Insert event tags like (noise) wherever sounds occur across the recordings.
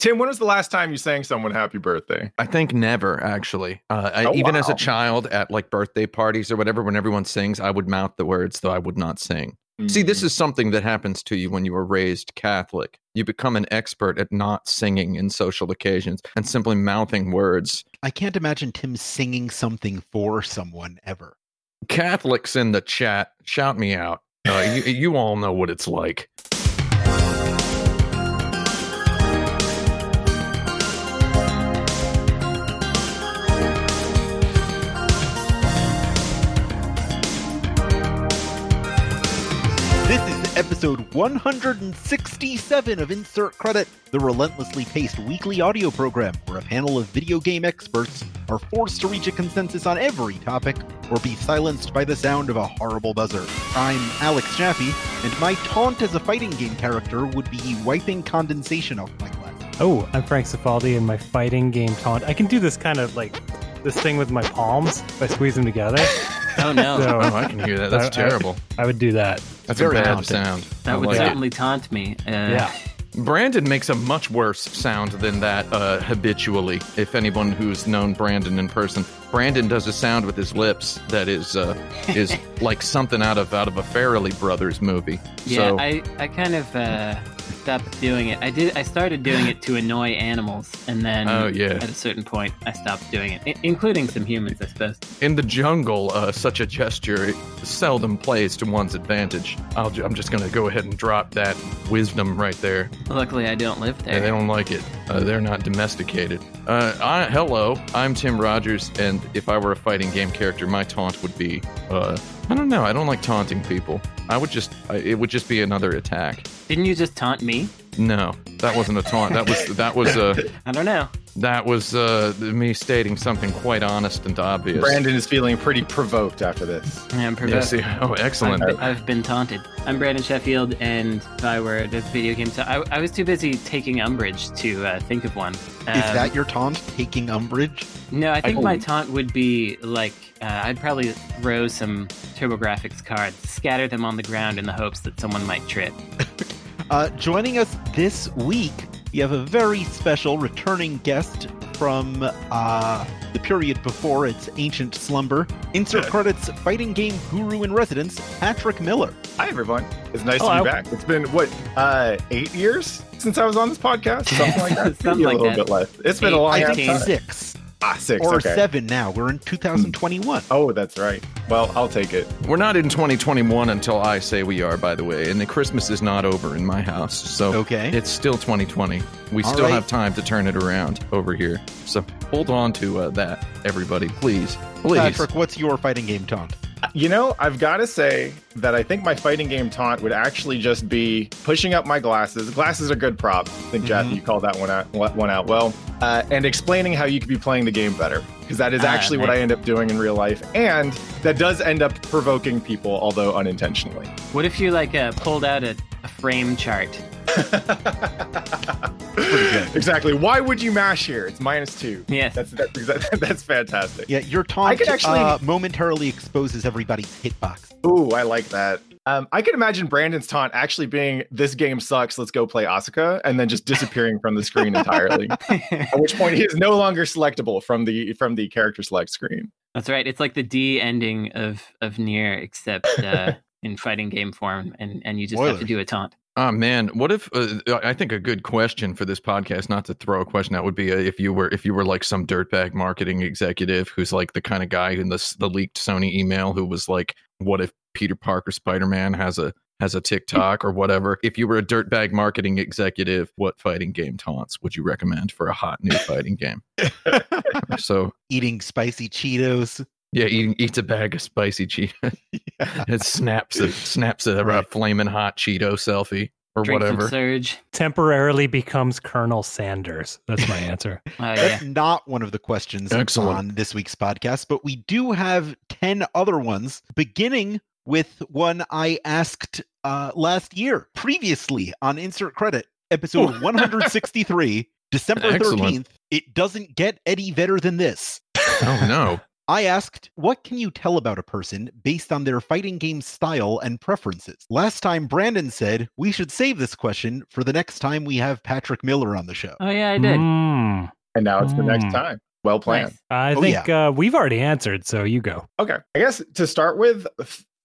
Tim, when was the last time you sang someone happy birthday? I think never actually. Uh, I, Oh, even as a child at like birthday parties or whatever, when everyone sings, I would mouth the words, though I would not sing. See, this Mm. is something that happens to you when you were raised Catholic. You become an expert at not singing in social occasions and simply mouthing words. I can't imagine Tim singing something for someone ever. Catholics in the chat, shout me out. Uh, you, you all know what it's like. Episode 167 of Insert Credit, the relentlessly paced weekly audio program where a panel of video game experts are forced to reach a consensus on every topic or be silenced by the sound of a horrible buzzer. I'm Alex Jaffe, and my taunt as a fighting game character would be wiping condensation off my glass. Oh, I'm Frank Cifaldi and my fighting game taunt. I can do this kind of like this thing with my palms if I squeeze them together. (laughs) Oh no, (laughs) So Oh, I can hear that. That's I- I- terrible. I would do that. That's very a bad taunting. sound. I that would like it. certainly taunt me. Uh, Yeah. Brandon makes a much worse sound than that uh, habitually. If anyone who's known Brandon in person, Brandon does a sound with his lips that is uh, is (laughs) like something out of out of a Farrelly Brothers movie. Yeah, so I, I kind of uh, stopped doing it. I did. I started doing it to annoy animals, and then Oh, yeah. at a certain point, I stopped doing it, I- including some humans, I suppose. in the jungle, uh, such a gesture seldom plays to one's advantage. I'll, I'm just going to go ahead and drop that wisdom right there. Luckily, I don't live there. Yeah, they don't like it. Uh, they're not domesticated. Uh, I, hello, I'm Tim Rogers, and if I were a fighting game character, my taunt would be, uh, I don't know. I don't like taunting people. I would just, I, it would just be another attack. Didn't you just taunt me? No, that wasn't a taunt. That was that was uh, (laughs) I don't know. that was uh, me stating something quite honest and obvious. Brandon is feeling pretty provoked after this. I'm Yeah, provoked. see, oh, excellent. I've, been, I've been taunted. I'm Brandon Sheffield, and if I were this video game, so I, I was too busy taking umbrage to uh, think of one. Is Um, that your taunt, taking umbrage? No, I think my taunt would be like uh, I'd probably throw some TurboGrafx cards, scatter them on the ground in the hopes that someone might trip. (laughs) Uh, joining us this week, we have a very special returning guest from uh, the period before its ancient slumber. Insert credits fighting game guru in residence, Patrick Miller. Hi, everyone. It's nice to be back. It's been, what, uh, eight years since I was on this podcast? (laughs) Something like that. Something Maybe a like little that. bit less. It's been a long I time. think Decade. six Ah, six. or okay. seven now. We're in 2021. Oh, that's right. Well, I'll take it. We're not in 2021 until I say we are, by the way, and the Christmas is not over in my house, so Okay. it's still 2020. We All still right. have time to turn it around over here. So hold on to uh, that, everybody, please, please. Patrick, what's your fighting game taunt? You know, I've got to say that I think my fighting game taunt would actually just be pushing up my glasses. Glasses are good prop. I think, Jackie, Mhm. you called that one out, one out well. Uh, and explaining how you could be playing the game better. Because that is Ah, actually what I end up doing in real life. And that does end up provoking people, although unintentionally. What if you like uh, pulled out a, a frame chart? Exactly. Why would you mash here? It's minus two. Yeah. That's that's, (laughs) that's fantastic. Yeah, your taunt I could actually- uh, momentarily exposes everybody's hitbox. Ooh, I like that. Um, I can imagine Brandon's taunt actually being "This game sucks. Let's go play Asuka," and then just disappearing from the screen entirely. (laughs) At which point, he is no longer selectable from the from the character select screen. That's right. It's like the D ending of of NieR, except uh, (laughs) in fighting game form, and and you just have to do a taunt. Oh man, what if uh, I think a good question for this podcast, not to throw a question out, would be uh, if you were if you were like some dirtbag marketing executive who's like the kind of guy in the the leaked Sony email who was like, what if Peter Parker Spider Man has a has a TikTok or whatever? If you were a dirtbag marketing executive, what fighting game taunts would you recommend for a hot new fighting game? (laughs) so Eating spicy Cheetos. Yeah, eating eats a bag of spicy Cheetos. (laughs) it snaps a snaps a, Right. a flaming hot Cheeto selfie or Drink whatever. Surge. Temporarily becomes Colonel Sanders. That's my (laughs) answer. Oh yeah. That's not one of the questions Excellent. on this week's podcast, but we do have 10 other ones, beginning with one I asked uh, last year, previously on Insert Credit, episode (laughs) 163, December 13th. It doesn't get any better than this. Oh no. I asked, what can you tell about a person based on their fighting game style and preferences? Last time, Brandon said we should save this question for the next time we have Patrick Miller on the show. Oh yeah, I did. Mm, And now it's the next Hmm. time. Well planned. Nice. I Oh, think uh, we've already answered, so you go. Okay. I guess to start with,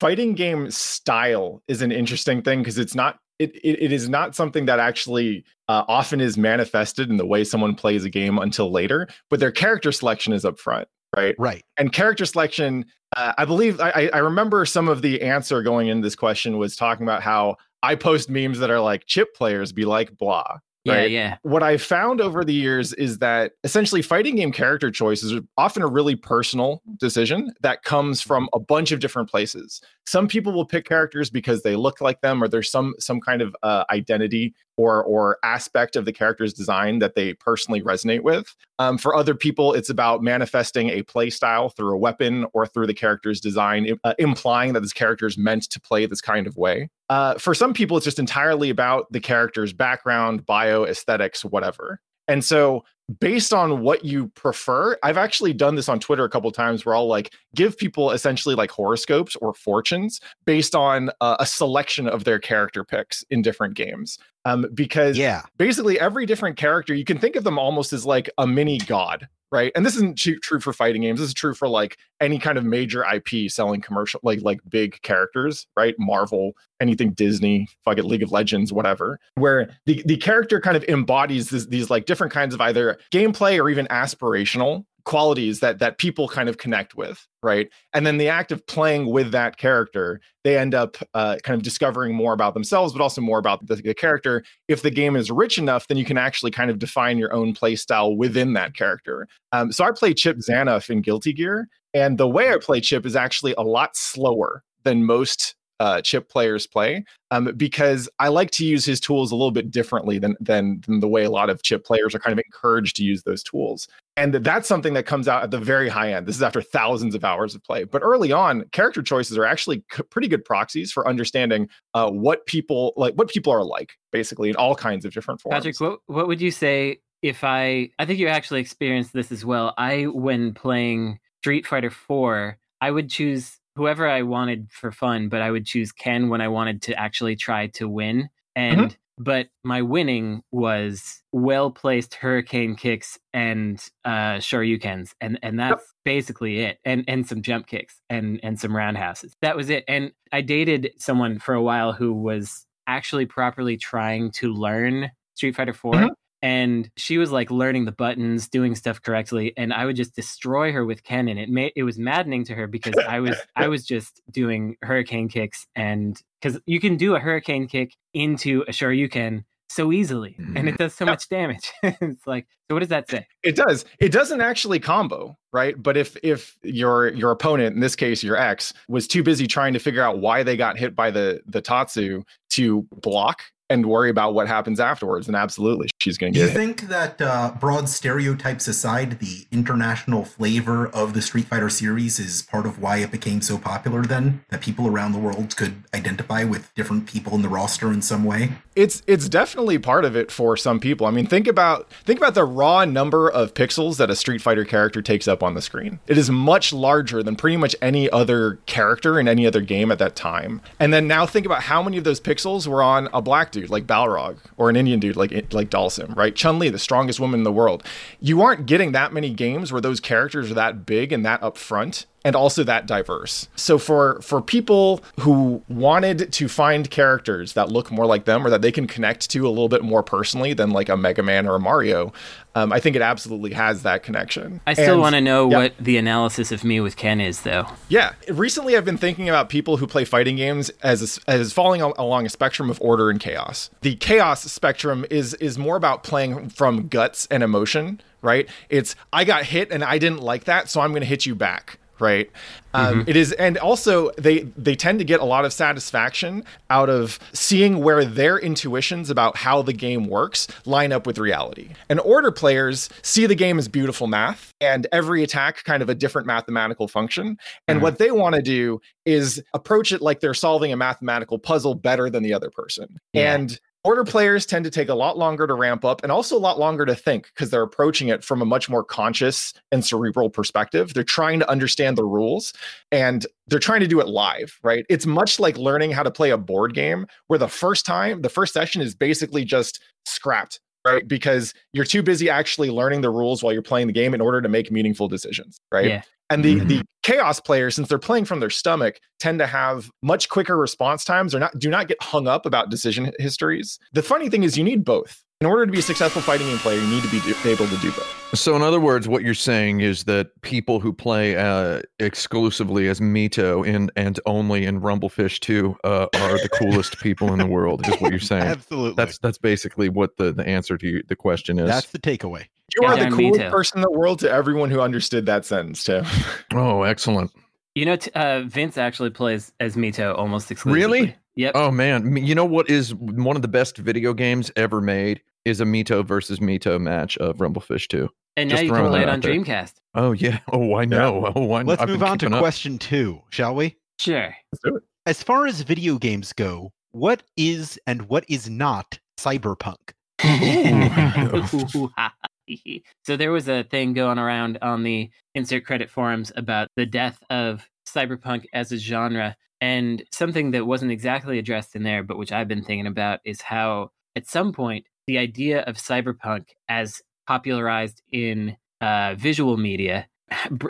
fighting game style is an interesting thing because it's not it, it, it is not something that actually uh, often is manifested in the way someone plays a game until later, but their character selection is up front, right? Right. And character selection, uh, I believe I, I- I remember some of the answer going into this question was talking about how I post memes that are like chip players be like blah. Yeah, right? yeah. what I've found over the years is that essentially fighting game character choices are often a really personal decision that comes from a bunch of different places. Some people will pick characters because they look like them, or there's some some kind of uh, identity or or aspect of the character's design that they personally resonate with. Um, for other people, it's about manifesting a play style through a weapon or through the character's design, uh, implying that this character is meant to play this kind of way. Uh, for some people, it's just entirely about the character's background, bio, aesthetics, whatever. And so, based on what you prefer, I've actually done this on Twitter a couple times where I'll like give people essentially like horoscopes or fortunes based on uh, a selection of their character picks in different games. Um, because Yeah. basically every different character you can think of them almost as like a mini god right? And this isn't true for fighting games. This is true for like any kind of major ip selling commercial like like big characters right? Marvel anything disney fuck it league of legends whatever where the the character kind of embodies this, these like different kinds of either gameplay or even aspirational qualities that that people kind of connect with right? And then the act of playing with that character they end up uh, kind of discovering more about themselves but also more about the, the character. If the game is rich enough then you can actually kind of define your own play style within that character. Um, so i play chip Zanuff in guilty gear and the way i play chip is actually a lot slower than most uh, chip players play um, because I like to use his tools a little bit differently than, than than the way a lot of chip players are kind of encouraged to use those tools. And that's something that comes out at the very high end. This is after thousands of hours of play. But early on, character choices are actually c- pretty good proxies for understanding uh, what people like, what people are like, basically in all kinds of different forms. Patrick, what what would you say if I I think you actually experienced this as well. I when playing Street Fighter 4, I would choose whoever I wanted for fun, but I would choose Ken when I wanted to actually try to win. And but my winning was well placed hurricane kicks and uh shoryukens and and that's basically it. And and some jump kicks and and some roundhouses. That was it. And i dated someone for a while who was actually properly trying to learn street fighter 4 Mhm. And she was like learning the buttons doing stuff correctly and i would just destroy her with ken and it made it was maddening to her because i was i was just doing hurricane kicks and because you can do a hurricane kick into a sure you shoryuken so easily and it mm-hmm. does so much damage (laughs) it's like so what does that say It does. It doesn't actually combo, right? But if if your your opponent, in this case your ex, was too busy trying to figure out why they got hit by the the Tatsu to block and worry about what happens afterwards, And absolutely she's going to get it. Do you get hit. think that uh, broad stereotypes aside, the international flavor of the Street Fighter series is part of why it became so popular? Then that people around the world could identify with different people in the roster in some way. It's it's definitely part of it for some people. I mean, think about think about the raw number of pixels that a Street Fighter character takes up on the screen. It is much larger than pretty much any other character in any other game at that time. And then now think about how many of those pixels were on a black dude like Balrog or an Indian dude like like Dhalsim, right? Chun Li, the strongest woman in the world. You aren't getting that many games where those characters are that big and that upfront and also that diverse. So for for people who wanted to find characters that look more like them or that they can connect to a little bit more personally than like a Mega Man or a Mario, um, I think it absolutely has that connection. i still want to know yeah. what the analysis of me with ken is though Yeah, recently I've been thinking about people who play fighting games as a, as falling along a spectrum of order and chaos. The chaos spectrum is is more about playing from guts and emotion, right? It's I got hit and I didn't like that, so I'm going to hit you back. Right. Um, it is, and also they they tend to get a lot of satisfaction out of seeing where their intuitions about how the game works line up with reality. And order players see the game as beautiful math, and every attack kind of a different mathematical function. And Mhm. what they want to do is approach it like they're solving a mathematical puzzle better than the other person. Yeah. And Order players tend to take a lot longer to ramp up and also a lot longer to think because they're approaching it from a much more conscious and cerebral perspective. They're trying to understand the rules and they're trying to do it live, right? It's much like learning how to play a board game where the first time, the first session is basically just scrapped, right? Because you're too busy actually learning the rules while you're playing the game in order to make meaningful decisions, right? Yeah. And the Mhm. the chaos players, since they're playing from their stomach, tend to have much quicker response times. They're not do not get hung up about decision histories. The funny thing is, you need both. In order to be a successful fighting game player, you need to be do- able to do both. So, in other words, what you're saying is that people who play uh, exclusively as Mito and and only in Rumble Fish 2 uh, are the coolest (laughs) people in the world. Is what you're saying? Absolutely. That's that's basically what the the answer to you, the question is. That's the takeaway. You are the coolest person in the world to everyone who understood that sentence, too. oh, excellent. You know, t- uh, Vince actually plays as Mito almost exclusively. Really? Yep. Oh man, you know what is one of the best video games ever made is a Mito versus Mito match of Rumble Fish 2. and now just you can play it out on there. Dreamcast. Oh yeah. (laughs) Oh, I know. Oh, I Let's I've move on to up. question two, shall we? Sure. Let's do it. As far as video games go, what is and what is not cyberpunk? (laughs) (laughs) (laughs) so there was a thing going around on the insert credit forums about the death of cyberpunk as a genre and something that wasn't exactly addressed in there but which i've been thinking about is how at some point the idea of cyberpunk as popularized in uh, visual media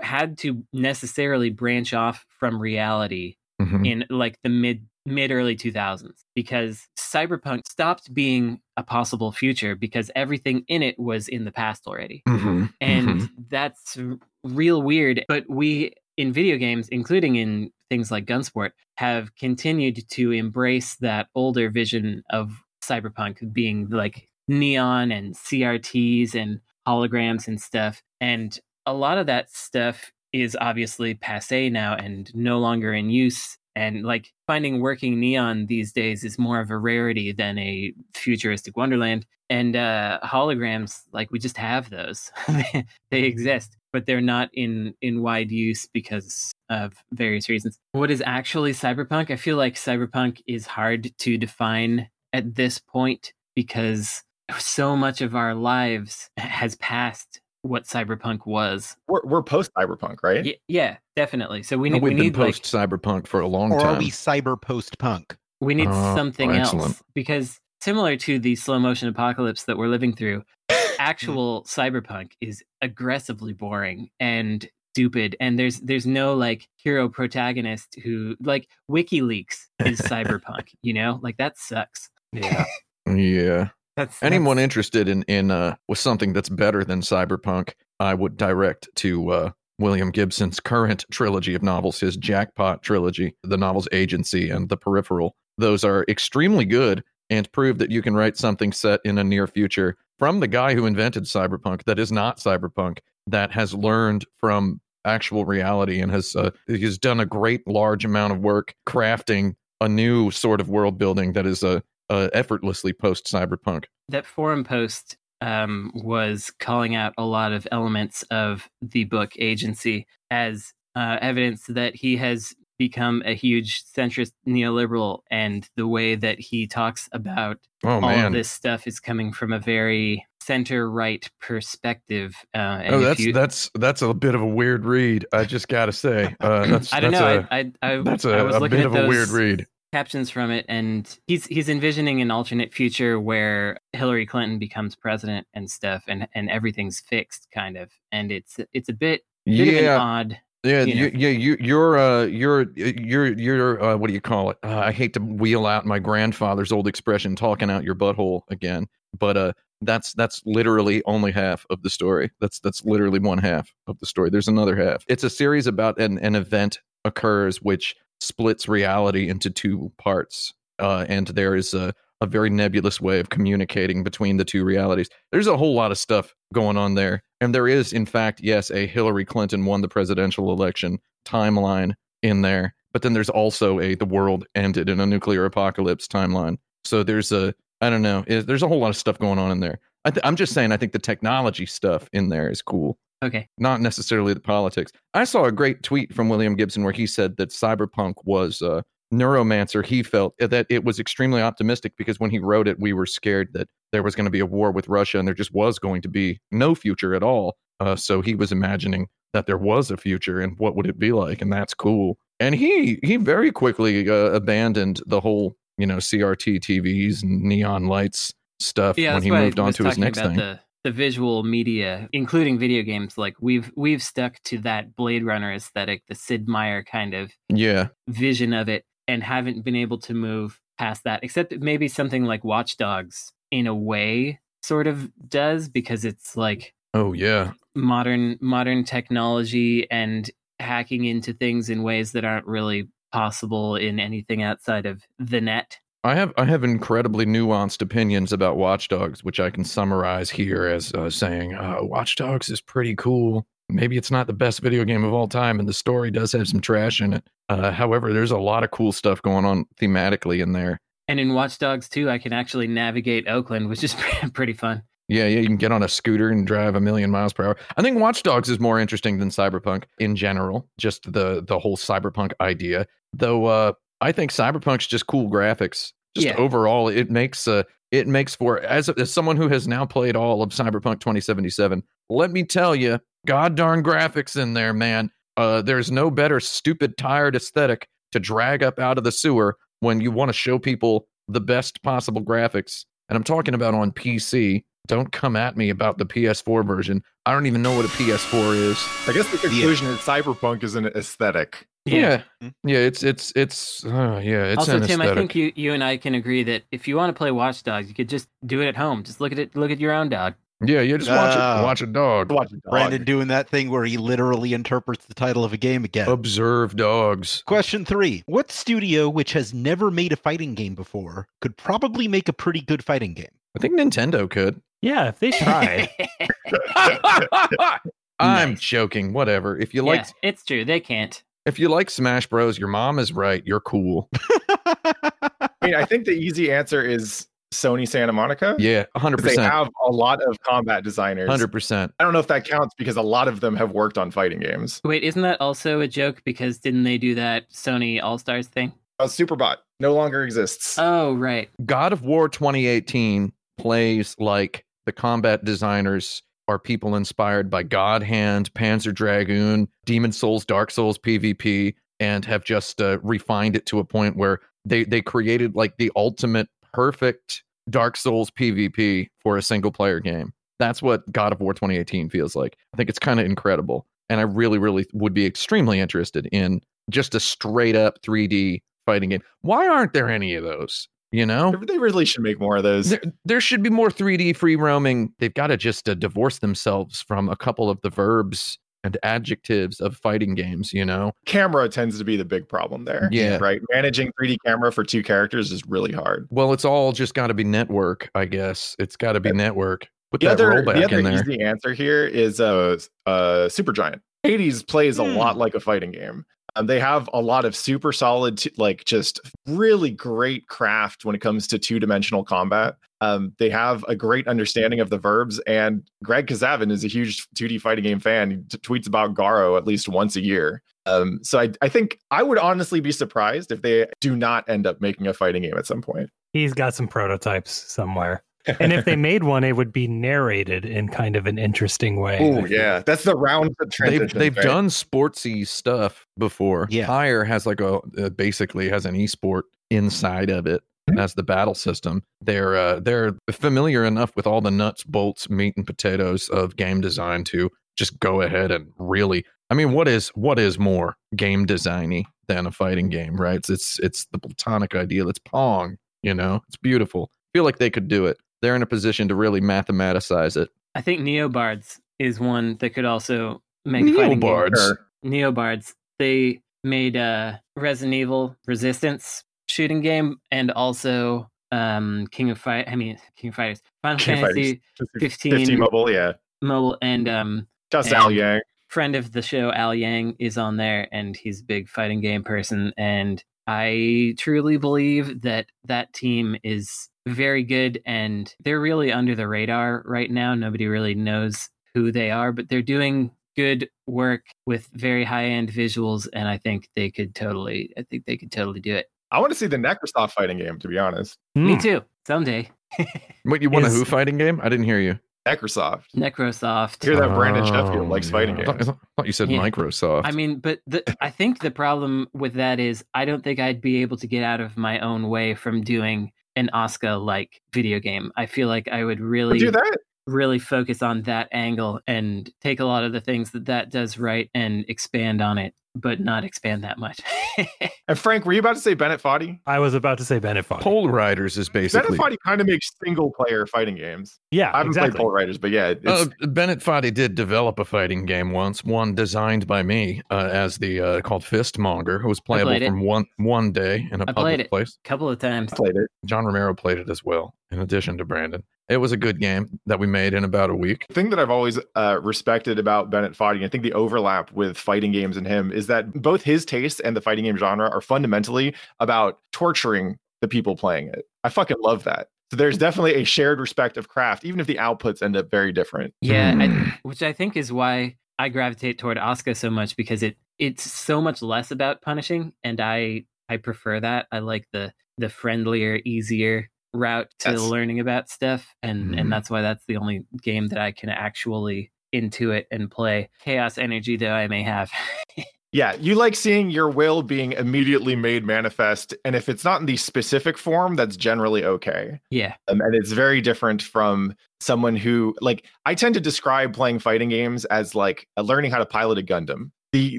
had to necessarily branch off from reality Mhm. in like the mid mid early 2000s because cyberpunk stopped being a possible future because everything in it was in the past already Mhm. and Mhm. that's real weird but we in video games including in things like gunsport have continued to embrace that older vision of cyberpunk being like neon and crts and holograms and stuff and a lot of that stuff is obviously passe now and no longer in use and like finding working neon these days is more of a rarity than a futuristic wonderland. And uh holograms like we just have those. (laughs) They exist but they're not in in wide use because of various reasons. What is actually cyberpunk? I feel like cyberpunk is hard to define at this point because so much of our lives has passed what cyberpunk was We're, we're post cyberpunk, right? Y- yeah definitely so we No, need we've we been need post cyberpunk for a long Or time. are we cyber post punk? We need Oh, something excellent. else because similar to the slow motion apocalypse that we're living through, (laughs) actual cyberpunk is aggressively boring and stupid and there's there's no like hero protagonist who like WikiLeaks is (laughs) cyberpunk, you know? Like that sucks. yeah. yeah. That's Anyone that's- interested in in uh with something that's better than cyberpunk, I would direct to uh William Gibson's current trilogy of novels, his Jackpot trilogy, the novels Agency and The Peripheral. Those are extremely good and prove that you can write something set in a near future from the guy who invented cyberpunk that is not cyberpunk that has learned from actual reality and has uh, he's done a great large amount of work crafting a new sort of world building that is uh, uh, effortlessly post cyberpunk. that forum post um, was calling out a lot of elements of the book agency as uh, evidence that he has become a huge centrist neoliberal and the way that he talks about Oh all of this stuff is coming from a very center right perspective uh, oh, that's you- that's that's a bit of a weird read. I just got to say, uh, (clears throat) that's I don't that's know. A, I, I, I, that's I a, was a looking bit at of a weird read. Captions from it, and he's he's envisioning an alternate future where Hillary Clinton becomes president and stuff, and and everything's fixed, kind of. And it's it's a bit bit Yeah, odd. yeah, you you, yeah. You you're uh you're you're you're uh, what do you call it? Uh, I hate to wheel out my grandfather's old expression, talking out your butthole again, but uh. That's that's literally only half of the story. That's that's literally one half of the story. There's another half. It's a series about an, an event occurs which splits reality into two parts, uh, and there is a a very nebulous way of communicating between the two realities. There's a whole lot of stuff going on there. And there is, in fact, yes, a Hillary Clinton won the presidential election timeline in there. But then there's also a the world ended in a nuclear apocalypse timeline. So there's a, I don't know, there's a whole lot of stuff going on in there. I I'm just saying, I think the technology stuff in there is cool Okay, not necessarily the politics. I saw a great tweet from William Gibson where he said that cyberpunk was uh, Neuromancer, he felt that it was extremely optimistic because when he wrote it, we were scared that there was going to be a war with Russia and there just was going to be no future at all. Uh, so he was imagining that there was a future and what would it be like, and that's cool. And he he very quickly uh, abandoned the whole you know CRT TVs and neon lights stuff Yeah, when he I moved on to his next thing. The, the visual media, including video games, like we've we've stuck to that Blade Runner aesthetic, the Syd Mead kind of Yeah, vision of it, and haven't been able to move past that. Except maybe something like Watch Dogs, in a way, sort of does because it's like oh yeah, modern modern technology and hacking into things in ways that aren't really possible in anything outside of the net. I have I have incredibly nuanced opinions about Watch Dogs, which I can summarize here as uh, saying uh, Watch Dogs is pretty cool. Maybe it's not the best video game of all time, and the story does have some trash in it. Uh, however, there's a lot of cool stuff going on thematically in there. And in Watch Dogs 2, I can actually navigate Oakland, which is (laughs) pretty fun. Yeah, yeah, you can get on a scooter and drive a million miles per hour. I think Watch Dogs is more interesting than Cyberpunk in general, just the the whole Cyberpunk idea. Though uh I think Cyberpunk's just cool graphics. Just Yeah. overall it makes uh it makes for as as someone who has now played all of Cyberpunk 2077, let me tell you, god darn graphics in there, man. Uh there's no better stupid tired aesthetic to drag up out of the sewer when you want to show people the best possible graphics. And I'm talking about on PC. Don't come at me about the PS4 version. I don't even know what a PS4 is. I guess the conclusion is cyberpunk is an aesthetic. Yeah, yeah, it's it's it's uh, yeah, it's also, an Tim. I think you, you and I can agree that if you want to play Watch Dogs, you could just do it at home. Just look at it. Look at your own dog. yeah, you just watch Ah. it, watch a dog, Watch a dog. Brandon doing that thing where he literally interprets the title of a game again. observe dogs. Question three What studio, which has never made a fighting game before, could probably make a pretty good fighting game? I think Nintendo could. Yeah, if they tried. (laughs) (laughs) I'm Nice. joking. Whatever. If you like, yeah, it's true. They can't. If you like Smash Bros, your mom is right. You're cool. (laughs) I mean, I think the easy answer is Sony Santa Monica. Yeah, hundred 'Cause They percent, have a lot of combat designers. hundred percent. I don't know if that counts because a lot of them have worked on fighting games. Wait, isn't that also a joke? Because didn't they do that Sony All Stars thing? Uh, Superbot no longer exists. Oh, right. God of War 2018 plays like the combat designers are people inspired by God Hand, Panzer Dragoon, Demon's Souls, Dark Souls PvP, and have just uh, refined it to a point where they they created like the ultimate perfect Dark Souls PvP for a single player game. That's what God of War 2018 feels like. I think it's kind of incredible, and I really, really would be extremely interested in just a straight up 3D fighting game. Why aren't there any of those? You know, They really should make more of those. there, there should be more 3D free roaming. They've got to just uh, divorce themselves from a couple of the verbs and adjectives of fighting games, you know? Camera tends to be the big problem there. Yeah. Right. Managing 3D camera for two characters is really hard. Well, it's all just got to be network, I guess. It's got to be network. Put The that other, the rollback other in there. easy answer here is uh, uh, Supergiant. Hades plays a Hmm. lot like a fighting game. Um, they have a lot of super solid, t- like just really great craft when it comes to two dimensional combat. Um, they have a great understanding of the verbs, and Greg Kasavin is a huge 2D fighting game fan. He t- tweets about Garou at least once a year. Um, so I, I think I would honestly be surprised if they do not end up making a fighting game at some point. He's got some prototypes somewhere. And if they (laughs) made one, it would be narrated in kind of an interesting way. Oh yeah, that's the round They've, they've right? done sportsy stuff before. Yeah. Pyre has like a uh, basically has an esport inside of it Mhm. as the battle system. They're uh, they're familiar enough with all the nuts, bolts, meat, and potatoes of game design to just go ahead and really. I mean, what is what is more game designy than a fighting game, right? It's it's, it's the platonic ideal. It's Pong. You know, it's beautiful. feel like they could do it. They're in a position to really mathematicize it. I think Neobards is one that could also make fighting game. Neobards. Neobards. They made uh, Resident Evil Resistance shooting game and also um, King of Fight. I mean, King of Fighters, Final King of Fantasy 15, 15 mobile, yeah. Mobile, and um, Just And- Al Yang. friend of the show Al Yang is on there, and he's a big fighting game person. And I truly believe that that team is very good, and they're really under the radar right now. Nobody really knows who they are, but they're doing good work with very high end visuals, and I think they could totally. I think they could totally do it. I want to see the Necrosoft fighting game, to be honest. Me Hmm. too. Someday. (laughs) What you want Is- a Who fighting game? I didn't hear you. Necrosoft. Necrosoft. Hear that Brandon Sheffield Oh, likes yeah. fighting I thought. I thought you said Yeah. Microsoft. I mean, but the, I think the problem with that is I don't think I'd be able to get out of my own way from doing an Oscar like video game. I feel like I would oh, really Do that. really focus on that angle and take a lot of the things that that does right and expand on it, but not expand that much. (laughs) And Frank, were you about to say Bennett Foddy? I was about to say Bennett Foddy. Pole Riders is basically. Bennett Foddy kind of makes single player fighting games. yeah, I haven't exactly. played Pole Riders, but yeah, it's, Uh, Bennett Foddy did develop a fighting game once, one designed by me uh, as the uh, called Fistmonger, who was playable played it. from one one day in a I public it. place. couple of times. played it. John Romero played it as well, in addition to Brandon. It was a good game that we made in about a week. The thing that I've always uh, respected about Bennett Foddy, I think the overlap with fighting games and him is that both his tastes and the fighting game genre are fundamentally about torturing the people playing it. I fucking love that. So there's definitely a shared respect of craft, even if the outputs end up very different. Yeah, Hmm. I, which I think is why I gravitate toward Oscar so much because it it's so much less about punishing, and I I prefer that. I like the the friendlier, easier route to That's- learning about stuff, and Mhm. and that's why that's the only game that I can actually intuit and play. Chaos energy though I may have. (laughs) Yeah, you like seeing your will being immediately made manifest. And if it's not in the specific form, that's generally okay. yeah, Um, and it's very different from someone who like I tend to describe playing fighting games as like uh, learning how to pilot a Gundam. The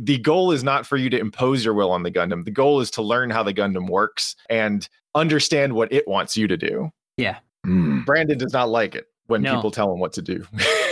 the goal is not for you to impose your will on the Gundam. The goal is to learn how the Gundam works and understand what it wants you to do. yeah. Hmm. Brandon does not like it when No. people tell him what to do. (laughs)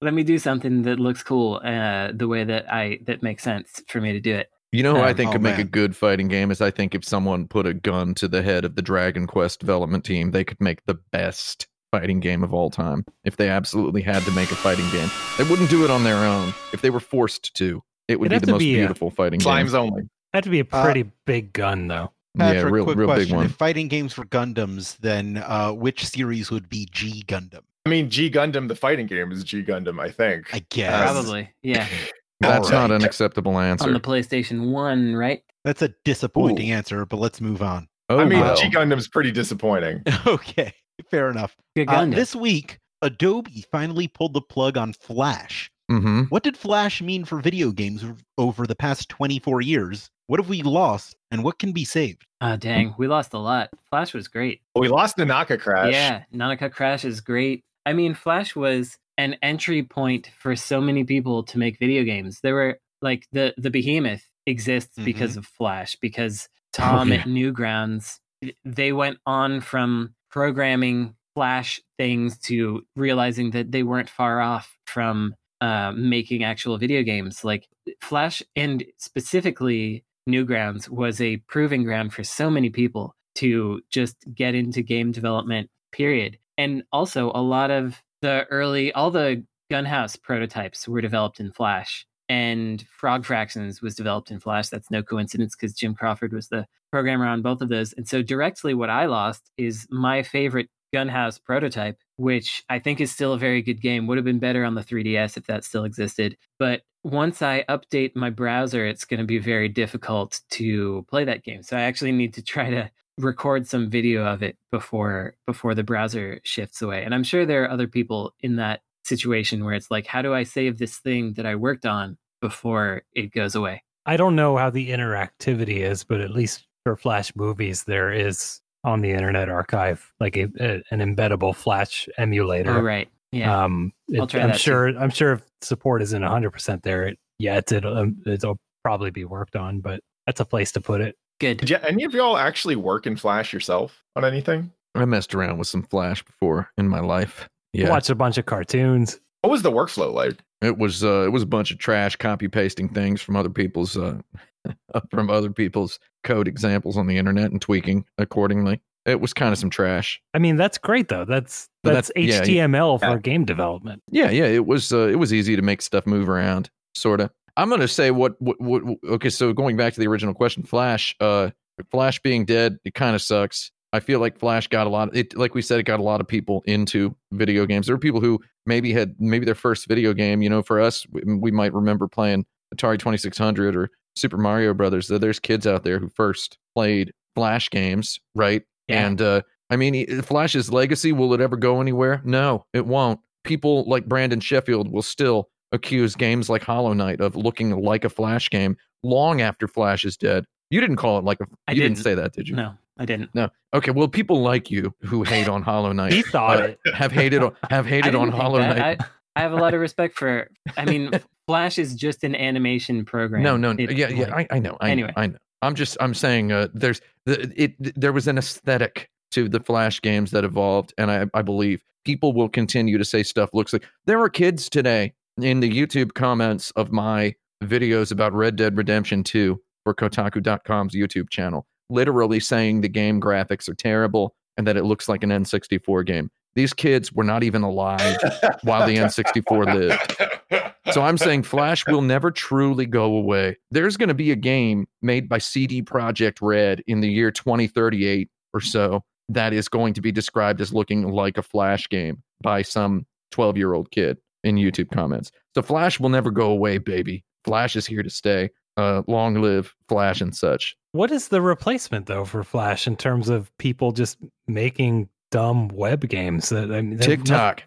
Let me do something that looks cool, uh, the way that I that makes sense for me to do it. You know who I Um, think oh, could make a good fighting game is I think if someone put a gun to the head of the Dragon Quest development team, they could make the best fighting game of all time. If they absolutely had to make a fighting game, they wouldn't do it on their own. If they were forced to, it would It'd be the most be a beautiful fighting game. Slimes only. That'd be a Uh, pretty big gun, though. Patrick, yeah, real, quick real big question. one. If fighting games were Gundams, then uh, which series would be G Gundam? I mean, G Gundam, the fighting game is G Gundam, I think. I guess. Probably, yeah, (laughs) That's not an acceptable answer. on the PlayStation One, right? That's a disappointing Ooh. answer, but let's move on. oh, I mean, well. G Gundam's pretty disappointing. (laughs) okay, fair enough. Good Uh, this week, Adobe finally pulled the plug on Flash. Mhm. What did Flash mean for video games over the past 24 years? What have we lost, and what can be saved? Oh dang, we lost a lot. Flash was great. We lost Nanaca Crash. Yeah, Nanaca Crash is great. I mean, Flash was an entry point for so many people to make video games. There were like the the behemoth exists because of Flash because (laughs) Tom yeah. at Newgrounds they went on from programming Flash things to realizing that they weren't far off from uh, making actual video games. Like Flash and specifically Newgrounds was a proving ground for so many people to just get into game development, period. And also, a lot of the early, all the Gunhouse prototypes were developed in Flash, and Frog Fractions was developed in Flash. That's no coincidence because Jim Crawford was the programmer on both of those. And so, directly, what I lost is my favorite Gunhouse prototype, which I think is still a very good game. Would have been better on the 3DS if that still existed. But once I update my browser, it's going to be very difficult to play that game. So I actually need to try to record some video of it before before the browser shifts away. And I'm sure there are other people in that situation where it's like, how do I save this thing that I worked on before it goes away? I don't know how the interactivity is, but at least for Flash movies, there is on the Internet Archive like a, a an embeddable Flash emulator. Oh, right. Yeah. Um, it- I'm that too. sure. I'm sure if support isn't 100 percent there it, yet, it'll it'll probably be worked on. But that's a place to put it. Good. Did you, any of y'all actually work in Flash yourself on anything? I messed around with some Flash before in my life. I Yeah, Watched a bunch of cartoons. What was the workflow like? it was uh, it was a bunch of trash copy pasting things from other people's uh, (laughs) from other people's code examples on the internet and tweaking accordingly. It was kind of some trash. I mean, that's great though. That's But that's, that's- yeah, yeah. HTML for Yeah. game development. Yeah, yeah, it was uh, it was easy to make stuff move around, sort of. I'm gonna say what, what what okay. So going back to the original question, Flash, uh, Flash being dead, it kind of sucks. I feel like Flash got a lot. Of, It like we said, it got a lot of people into video games. There were people who maybe had maybe their first video game. You know, for us, we, we might remember playing Atari 2600 or Super Mario Brothers. There's kids out there who first played Flash games, right? Yeah. And uh, I mean, Flash's legacy will it ever go anywhere? No, it won't. People like Brandon Sheffield will still accuse games like Hollow Knight of looking like a Flash game long after Flash is dead. You didn't call it like a. I you didn't didn't. say that, did you? No, I didn't. No. Okay, well, people like you who hate on Hollow Knight He thought uh, it. have hated on have hated on Hollow that. Knight. I, I have a lot of (laughs) respect for. I mean, Flash is just an animation program. No, no, yeah, yeah, like- I, I know, I Anyway. I know. I'm just, I'm saying, uh, there's, the, it, there was an aesthetic to the Flash games that evolved, and I, I believe people will continue to say stuff looks like. There are kids today in the YouTube comments of my videos about Red Dead Redemption 2 for Kotaku.com's YouTube channel, literally saying the game graphics are terrible and that it looks like an N64 game. These kids were not even alive while the N64 (laughs) lived. So I'm saying Flash will never truly go away. There's going to be a game made by CD Projekt Red in the year 2038 or so that is going to be described as looking like a Flash game by some 12 year old kid in YouTube comments. So Flash will never go away, baby. Flash is here to stay. Uh, long live Flash and such. What is the replacement though for Flash in terms of people just making dumb web games? That I mean, they've TikTok.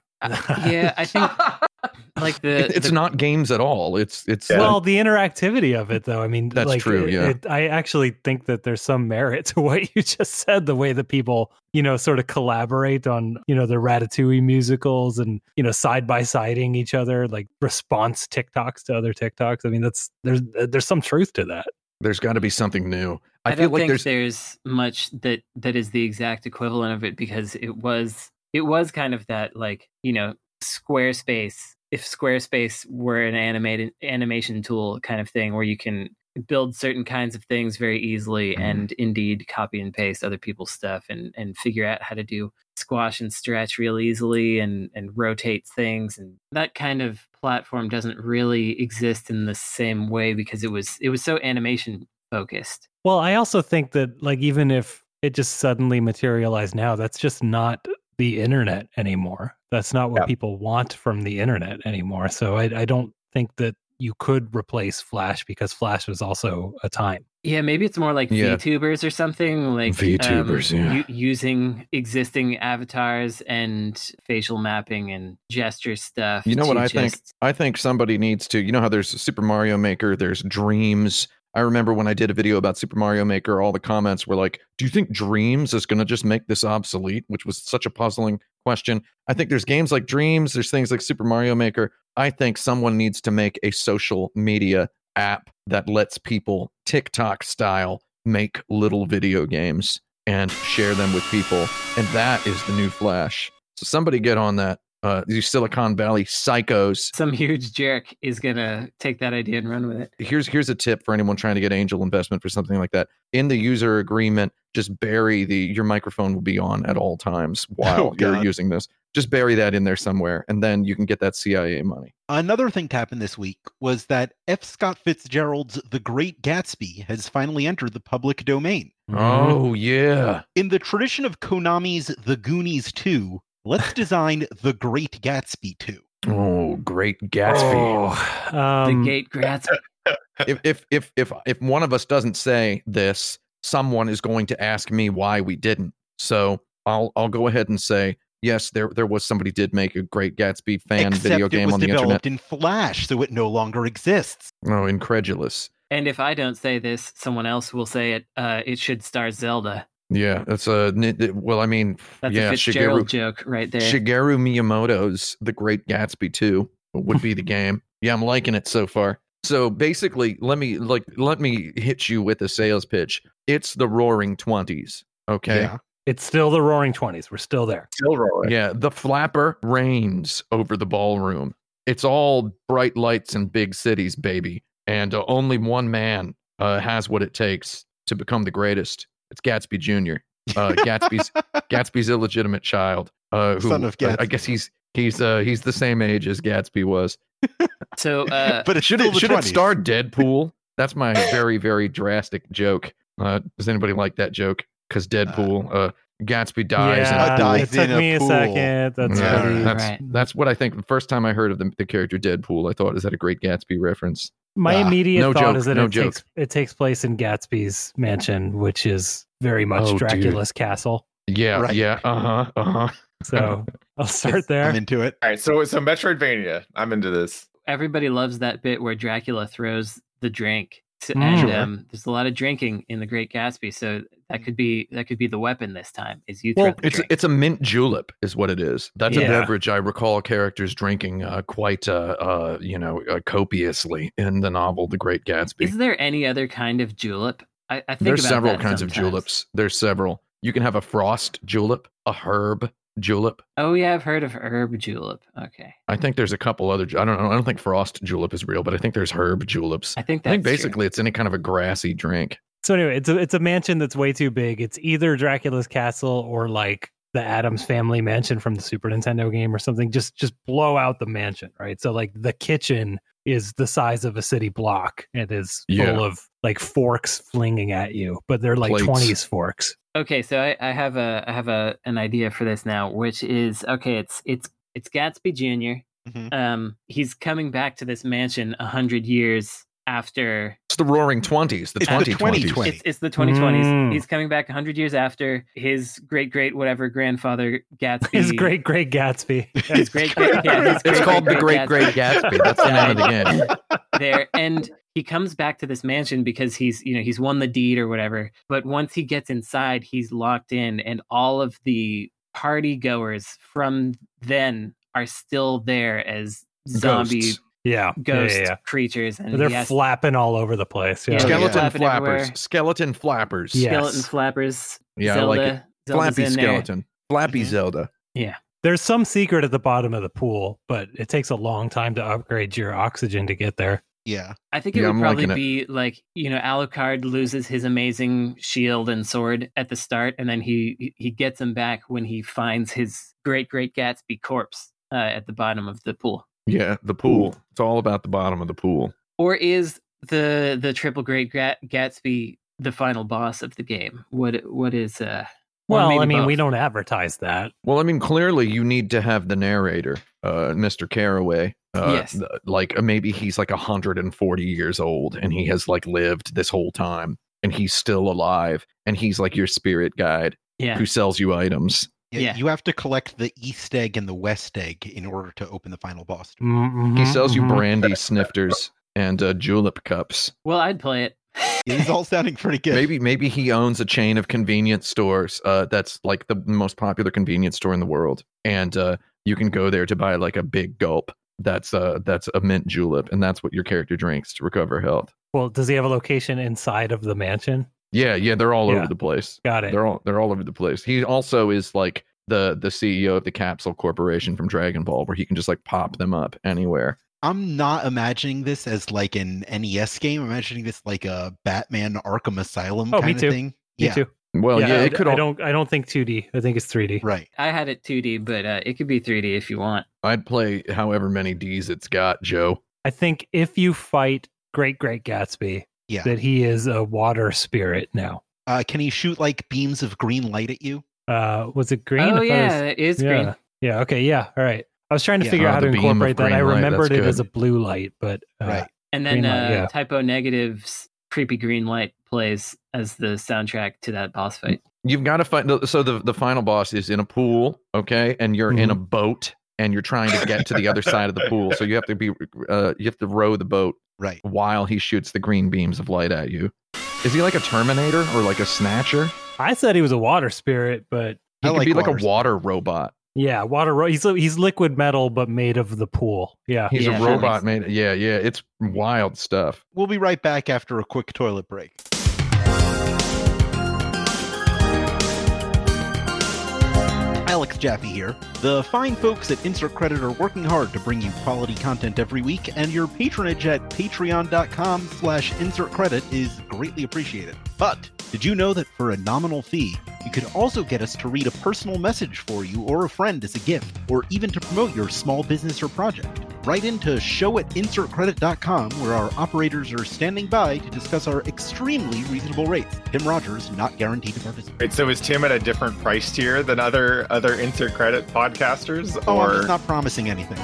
yeah, I think (laughs) like (laughs) the it's the- not games at all. It's it's Yeah. Well, the interactivity of it, though, I mean, That's like, true, it- yeah. it- I actually think that there's some merit to (laughs) what you just said. The way that people, you know, sort of collaborate on, you know, the Ratatouille musicals and you know, side by siding each other, like response TikToks to other TikToks. I mean, that's there's there's some truth to that. there's got to be something new. I, I, feel don't like think there's there's... much that that is the exact equivalent of it because it was it was kind of that like you know Squarespace if Squarespace were an animated animation tool kind of thing where you can build certain kinds of things very easily Mhm. and indeed copy and paste other people's stuff and and figure out how to do squash and stretch real easily and and rotate things and that kind of platform doesn't really exist in the same way because it was it was so animation focused Well, I also think that like even if it just suddenly materialized now, that's just not the internet anymore. That's not what Yeah. people want from the internet anymore. So I, I don't think that you could replace Flash because Flash was also a time. Yeah, maybe it's more like Yeah. VTubers or something like VTubers, um, yeah. u- using existing avatars and facial mapping and gesture stuff. You know what to I think? I think somebody needs to. You know how there's Super Mario Maker, there's Dreams. I remember when I did a video about Super Mario Maker, all the comments were like, "Do you think Dreams is going to just make this obsolete?" Which was such a puzzling question. I think there's games like Dreams, there's things like Super Mario Maker. I think someone needs to make a social media app that lets people TikTok style make little video games and share them with people, and that is the new Flash. So somebody get on that. Uh, you Silicon Valley psychos. some huge jerk is gonna take that idea and run with it. Here's here's a tip for anyone trying to get angel investment for something like that. In the user agreement, just bury the your microphone will be on at all times (laughs) while Oh, you're using this. Just bury that in there somewhere, and then you can get that CIA money. Another thing to happen this week was that F. Scott Fitzgerald's The Great Gatsby has finally entered the public domain. Oh yeah, In the tradition of Konami's The Goonies 2, let's design The Great Gatsby 2. oh great Gatsby. Oh, um, the gate Gatsby. (laughs) if if if if if one of us doesn't say this, someone is going to ask me why we didn't. So I'll I'll go ahead and say yes. There there was somebody did make a great Gatsby fan Except video it game was on the internet. it developed in Flash, so it no longer exists. Oh, incredulous. and if I don't say this, someone else will say it. Uh, it should star Zelda. Yeah, that's a well. I mean, That's yeah, a Fitzgerald Shigeru joke right there. Shigeru Miyamoto's The Great Gatsby 2 would be the game. Yeah, I'm liking it so far. So basically, let me like let me hit you with a sales pitch. It's the Roaring Twenties. Okay. Yeah. it's still the Roaring Twenties. We're still there. Still rolling. Yeah, the flapper reigns over the ballroom. It's all bright lights and big cities, baby. And uh, only one man uh, has what it takes to become the greatest. It's Gatsby Jr. Uh, Gatsby's (laughs) Gatsby's illegitimate child. Uh, who Son of uh, I Gatsby. guess he's he's uh, he's the same age as Gatsby was. So (laughs) uh, but it's Should still it the should it 20s. star Deadpool? (laughs) That's my very very drastic joke. Uh, does anybody like that joke? Because Deadpool, uh, Gatsby dies. yeah, in a dies it took in a me a second. That's Yeah, pretty. that's Right. that's what I think. The first time I heard of the, the character Deadpool, I thought, "Is that a Great Gatsby reference?" My Ah, immediate no thought joke, is that no it joke. takes it takes place in Gatsby's mansion, which is very much Oh, dude. Dracula's castle. Yeah, Right. yeah, uh huh, uh huh. So (laughs) I'll start there. I'm into it. All right, so so Metroidvania. I'm into this. Everybody loves that bit where Dracula throws the drink, to, Mm. and um, there's a lot of drinking in The Great Gatsby, so that could be that could be the weapon this time. Is you Well, it's drink. it's a mint julep, is what it is. That's a beverage I recall characters drinking uh, quite, uh, uh, you know, uh, copiously in the novel *The Great Gatsby*. Is there any other kind of julep? I, I think There's several kinds of juleps. There's several. You can have a frost julep, a herb julep. Oh yeah, I've heard of herb julep. Okay, I think there's a couple other. I don't know. I don't think frost julep is real, but I think there's herb juleps. I think I that's think true. basically it's any kind of a grassy drink. So anyway, it's a it's a mansion that's way too big. It's either Dracula's castle or like the Addams family mansion from the Super Nintendo game or something. Just just blow out the mansion, right? So like the kitchen is the size of a city block. It is full Yeah. of like forks flinging at you, but they're like Plates. twenties forks. Okay, so I, I have a I have a an idea for this now, which is okay. It's it's it's Gatsby Junior. Mhm. Um, he's coming back to this mansion a hundred years after. It's the Roaring Twenties, the It's the twenty twenties. 2020. It's it's the 2020s. Mm. He's coming back a hundred years after his great great whatever grandfather (laughs) Gatsby. His great great Gatsby. (laughs) his great great yeah, his It's called the Great Great Gatsby. That's the name of the game. there and he comes back to this mansion because he's you know he's won the deed or whatever but once he gets inside he's locked in and all of the party goers from then are still there as zombie Ghosts. Yeah. ghost Yeah, yeah, yeah. creatures and They're has flapping all over the place. Yeah. Yeah, Skeleton flapping flappers. everywhere. Skeleton flappers. Yeah. skeleton flappers Yeah, I like it. Zelda's Flappy in there. skeleton. Flappy Mhm. Zelda. Yeah, there's some secret at the bottom of the pool, but it takes a long time to upgrade your oxygen to get there. Yeah. I think it Yeah, would I'm probably liking it. be like you know Alucard loses his amazing shield and sword at the start, and then he he gets him back when he finds his great great Gatsby corpse uh, at the bottom of the pool. Yeah, the pool. It's all about the bottom of the pool. Or is the the triple great Gatsby the final boss of the game? What what is uh? or Well, I mean, we don't advertise that. Well, I mean, clearly you need to have the narrator, uh, Mr. Caraway. Uh, Yes. Like uh, maybe he's like 140 years old and he has like lived this whole time and he's still alive and he's like your spirit guide Yeah, who sells you items. yeah. Yeah. You have to collect the East egg and the West egg in order to open the final boss. Mhm, He sells you mhm. brandy snifters and uh, julep cups. well, I'd play it. It is all sounding pretty good. Maybe maybe he owns a chain of convenience stores uh, that's like the most popular convenience store in the world, and uh, you can go there to buy like a big gulp. That's uh that's a mint julep, and that's what your character drinks to recover health. Well, does he have a location inside of the mansion? Yeah, yeah, they're all Yeah. over the place. Got it. They're all they're all over the place. He also is like the the CEO of the Capsule Corporation from Dragon Ball, where he can just like pop them up anywhere. I'm not imagining this as like an NES game. I'm imagining this like a Batman Arkham Asylum Oh, kind me of too. thing. Me yeah, too. Well, yeah, I, it could. I All, don't. I don't think 2D. I think it's 3D. right. I had it 2D, but uh, it could be 3D if you want. I'd play however many D's it's got, Joe. I think if you fight Great Great Gatsby, Yeah. that he is a water spirit now. Uh, can he shoot like beams of green light at you? Uh, was it green? Oh thought it yeah, was- it is yeah. green. Yeah. Okay. Yeah. All right. I was trying to Yeah. figure Oh, out how to incorporate that. I green light, remembered that's it as a blue light, but uh, Right. And then Green light, uh, yeah. Type O Negative's Creepy Green Light plays as the soundtrack to that boss fight. You've got to find. So the the final boss is in a pool, okay, and you're in a Mm-hmm. boat, and you're trying to get to the other side of the pool. So you have to be, uh, you have to row the boat Right. while he shoots the green beams of light at you. Is he like a Terminator or like a Snatcher? I said he was a water spirit, but He I could like be like a water robot. Yeah, water. Ro- he's he's liquid metal, but made of the pool. Yeah. He's Yeah, a robot makes- made. Yeah, yeah, it's wild stuff. We'll be right back after a quick toilet break. Alex Jaffe here. The fine folks at Insert Credit are working hard to bring you quality content every week, and your patronage at patreon.com slash insert credit is greatly appreciated. But did you know that for a nominal fee, you could also get us to read a personal message for you or a friend as a gift, or even to promote your small business or project? Write into show at insertcredit.com where our operators are standing by to discuss our extremely reasonable rates. Tim Rogers not guaranteed to participate. Wait, so is Tim at a different price tier than other other insert credit podcasters? Oh, I'm just not promising anything.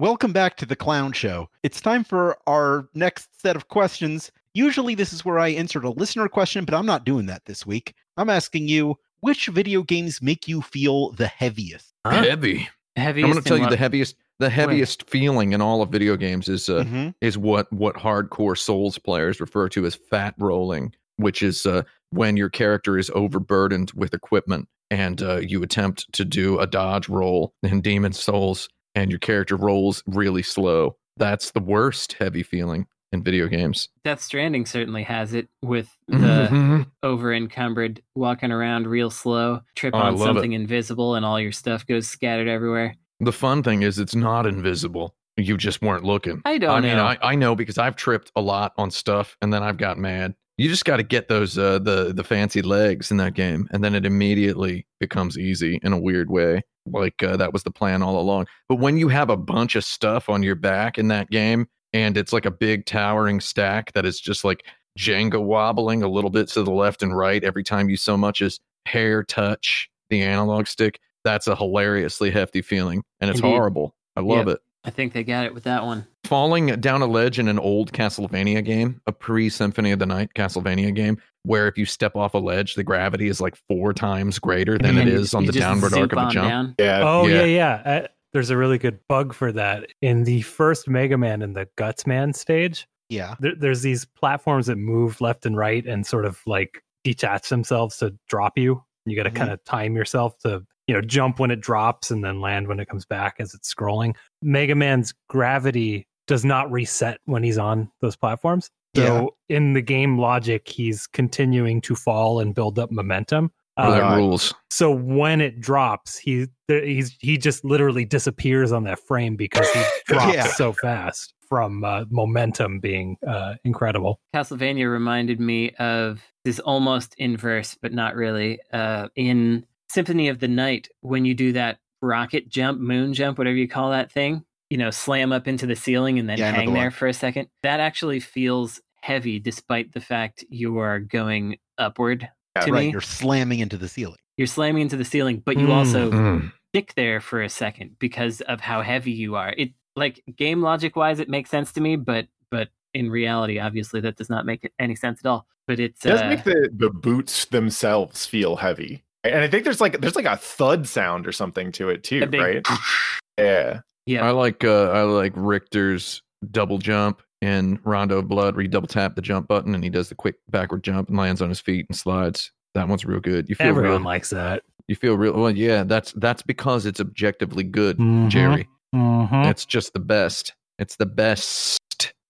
welcome back to the Clown Show. It's time for our next set of questions. Usually, this is where I insert a listener question, but I'm not doing that this week. I'm asking you, which video games make you feel the heaviest? Heavy. Heaviest I'm going to tell you what- the heaviest. The heaviest feeling in all of video games is uh, Mhm. is what what hardcore Souls players refer to as fat rolling, which is uh, when your character is overburdened with equipment and uh, you attempt to do a dodge roll in Demon's Souls, and your character rolls really slow. That's the worst heavy feeling in video games. Death Stranding certainly has it with (laughs) the over encumbered, walking around real slow, trip Oh, on love it. something invisible, and all your stuff goes scattered everywhere. The fun thing is it's not invisible. You just weren't looking. I don't I mean, know. I, I know because I've tripped a lot on stuff and then I've got mad. You just got to get those uh, the the fancy legs in that game, and then it immediately becomes easy in a weird way. Like uh, that was the plan all along. But when you have a bunch of stuff on your back in that game, and it's like a big towering stack that is just like Jenga wobbling a little bit to the left and right every time you so much as hair touch the analog stick, that's a hilariously hefty feeling, and it's Indeed. horrible. I love Yep. it I think they got it with that one. falling down a ledge in an old Castlevania game, a pre Symphony of the Night Castlevania game, where if you step off a ledge, the gravity is like four times greater than it And you- is on the downward arc zoop of a on jump. down. Yeah. Oh Yeah. yeah, yeah. Uh, There's a really good bug for that in the first Mega Man in the Guts Man stage. Yeah. There, there's these platforms that move left and right and sort of like detach themselves to drop you. You got to Mhm. kind of time yourself to you know jump when it drops and then land when it comes back as it's scrolling. Mega Man's gravity does not reset when he's on those platforms. So in the game logic, he's continuing to fall and build up momentum. What are Uh, the rules? so when it drops, he there- he's he just literally disappears on that frame because he (laughs) drops Yeah. so fast from uh, momentum being uh, incredible. Castlevania reminded me of this almost inverse, but not really. Uh, in Symphony of the Night, when you do that rocket jump, moon jump, whatever you call that thing, you know, slam up into the ceiling and then Yeah, hang there one. for a second, that actually feels heavy despite the fact you are going upward Yeah, to right. me. You're slamming into the ceiling. You're slamming into the ceiling, but you Mm. also Mm. stick there for a second because of how heavy you are. It like game logic wise, it makes sense to me, but but in reality, obviously, that does not make any sense at all. But it's It does uh, make the, the boots themselves feel heavy. And I think there's like there's like a thud sound or something to it too, big- right? (laughs) Yeah. yeah. I like uh, I like Richter's double jump in Rondo of Blood, where you double tap the jump button and he does the quick backward jump and lands on his feet and slides. That one's real good. You feel Everyone real, likes that. you feel real. Well, yeah, that's that's because it's objectively good, Mhm. Jerry. Mhm. It's just the best. It's the best.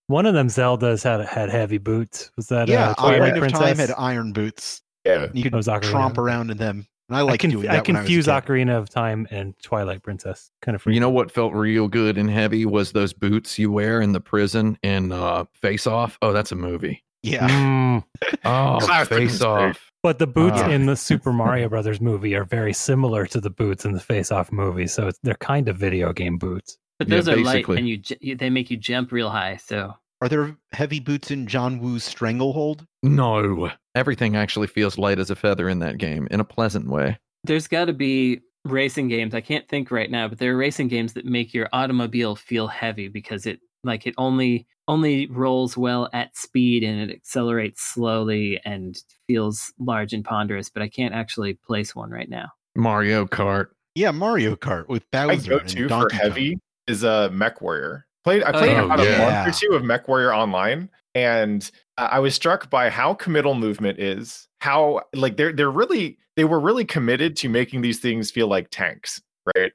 One of them Zeldas had had heavy boots. Was that yeah. uh, Twilight Ocarina of Princess? Time had iron boots. Yeah. You could That was Ocarina. tromp around in them. And I I, like conf- doing I that. when I was a confuse kid. Ocarina of Time and Twilight Princess. Kind of. You know what felt real good and heavy was those boots you wear in the prison in uh, Face Off. Oh, that's a movie. Yeah. Mm, (laughs) Oh, Face. Off. but the boots Ah. in the (laughs) Super Mario Brothers movie are very similar to the boots in the Face Off movie, so it's, they're kind of video game boots. but yeah, those are light and you they make you jump real high. So Are there heavy boots in John Woo's Stranglehold? No, everything actually feels light as a feather in that game in a pleasant way. there's got to be racing games. I can't think right now, but there are racing games that make your automobile feel heavy because it like it only only rolls well at speed and it accelerates slowly and feels large and ponderous. But I can't actually place one right now. Mario Kart. Yeah, Mario Kart with My Bowser go and to for Donkey Kong. heavy is a uh, Mech Warrior. Played I Oh, played yeah. about Oh, a yeah. month or two of Mech Warrior online, and I I was struck by how committal movement is. How like they're they're really they were really committed to making these things feel like tanks, right?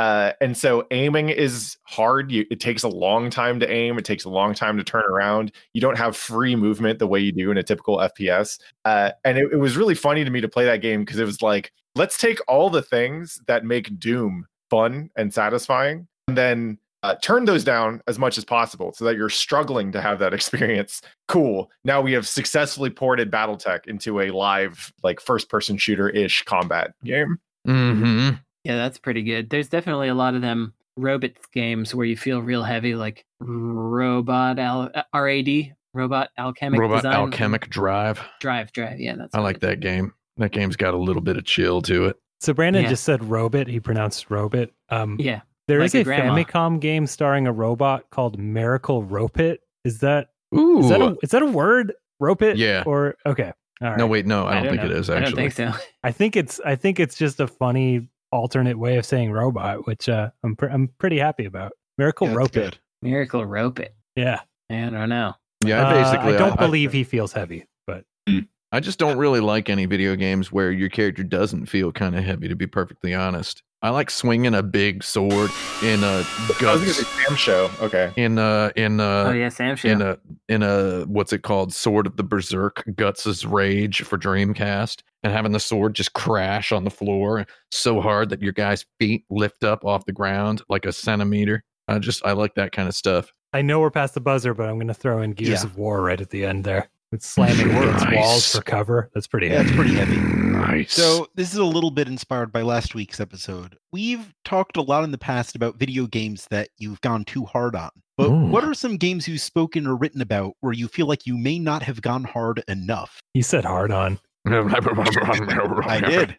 Uh, and so aiming is hard. You, it takes a long time to aim. It takes a long time to turn around. You don't have free movement the way you do in a typical FPS. Uh, and it, it was really funny to me to play that game because it was like, let's take all the things that make Doom fun and satisfying, and then uh, turn those down as much as possible so that you're struggling to have that (laughs) experience. Cool. Now we have successfully ported BattleTech into a live, like first person shooter ish combat game. Mm-hmm. Yeah, that's pretty good. There's definitely a lot of them robots games where you feel real heavy, like Robot Al- uh, RAD, Robot Alchemic Robot Design. Alchemic Drive. Drive, Drive. Yeah, that's I like it that game. That game's got a little bit of chill to it. So Brandon Yeah. just said robot. He pronounced robot. Um. Yeah, There Like is a a, grandma. Famicom game starring a robot called Miracle Rope It. Is that Ooh. is that a is that a word? Rope it? Yeah. Or okay. All right. no, wait, no, I don't, think know. it is I actually. don't think so. I think it's I think it's just a funny alternate way of saying robot, which uh, I'm pr- I'm pretty happy about. Miracle Yeah, Rope good. It. Miracle rope it. Yeah. I don't know. Yeah, I Uh, basically. I don't believe he feels heavy, but I just don't really like any video games where your character doesn't feel kind of heavy. To be perfectly honest, I like swinging a big sword in a I was gonna guts say SamSho. Okay. in a in a oh yeah, SamSho. in a in a what's it called sword of the berserk guts' rage for dreamcast and having the sword just crash on the floor so hard that your guy's feet lift up off the ground like a centimeter i just i like that kind of stuff I know we're past the buzzer, but I'm going to throw in Gears Yeah. of War right at the end there. It's slamming against Nice. walls for cover. That's pretty Yeah, heavy. it's pretty heavy. nice So this is a little bit inspired by last week's episode. We've talked a lot in the past about video games that you've gone too hard on. But Ooh. what are some games you've spoken or written about where you feel like you may not have gone hard enough? You said hard on. (laughs) I did.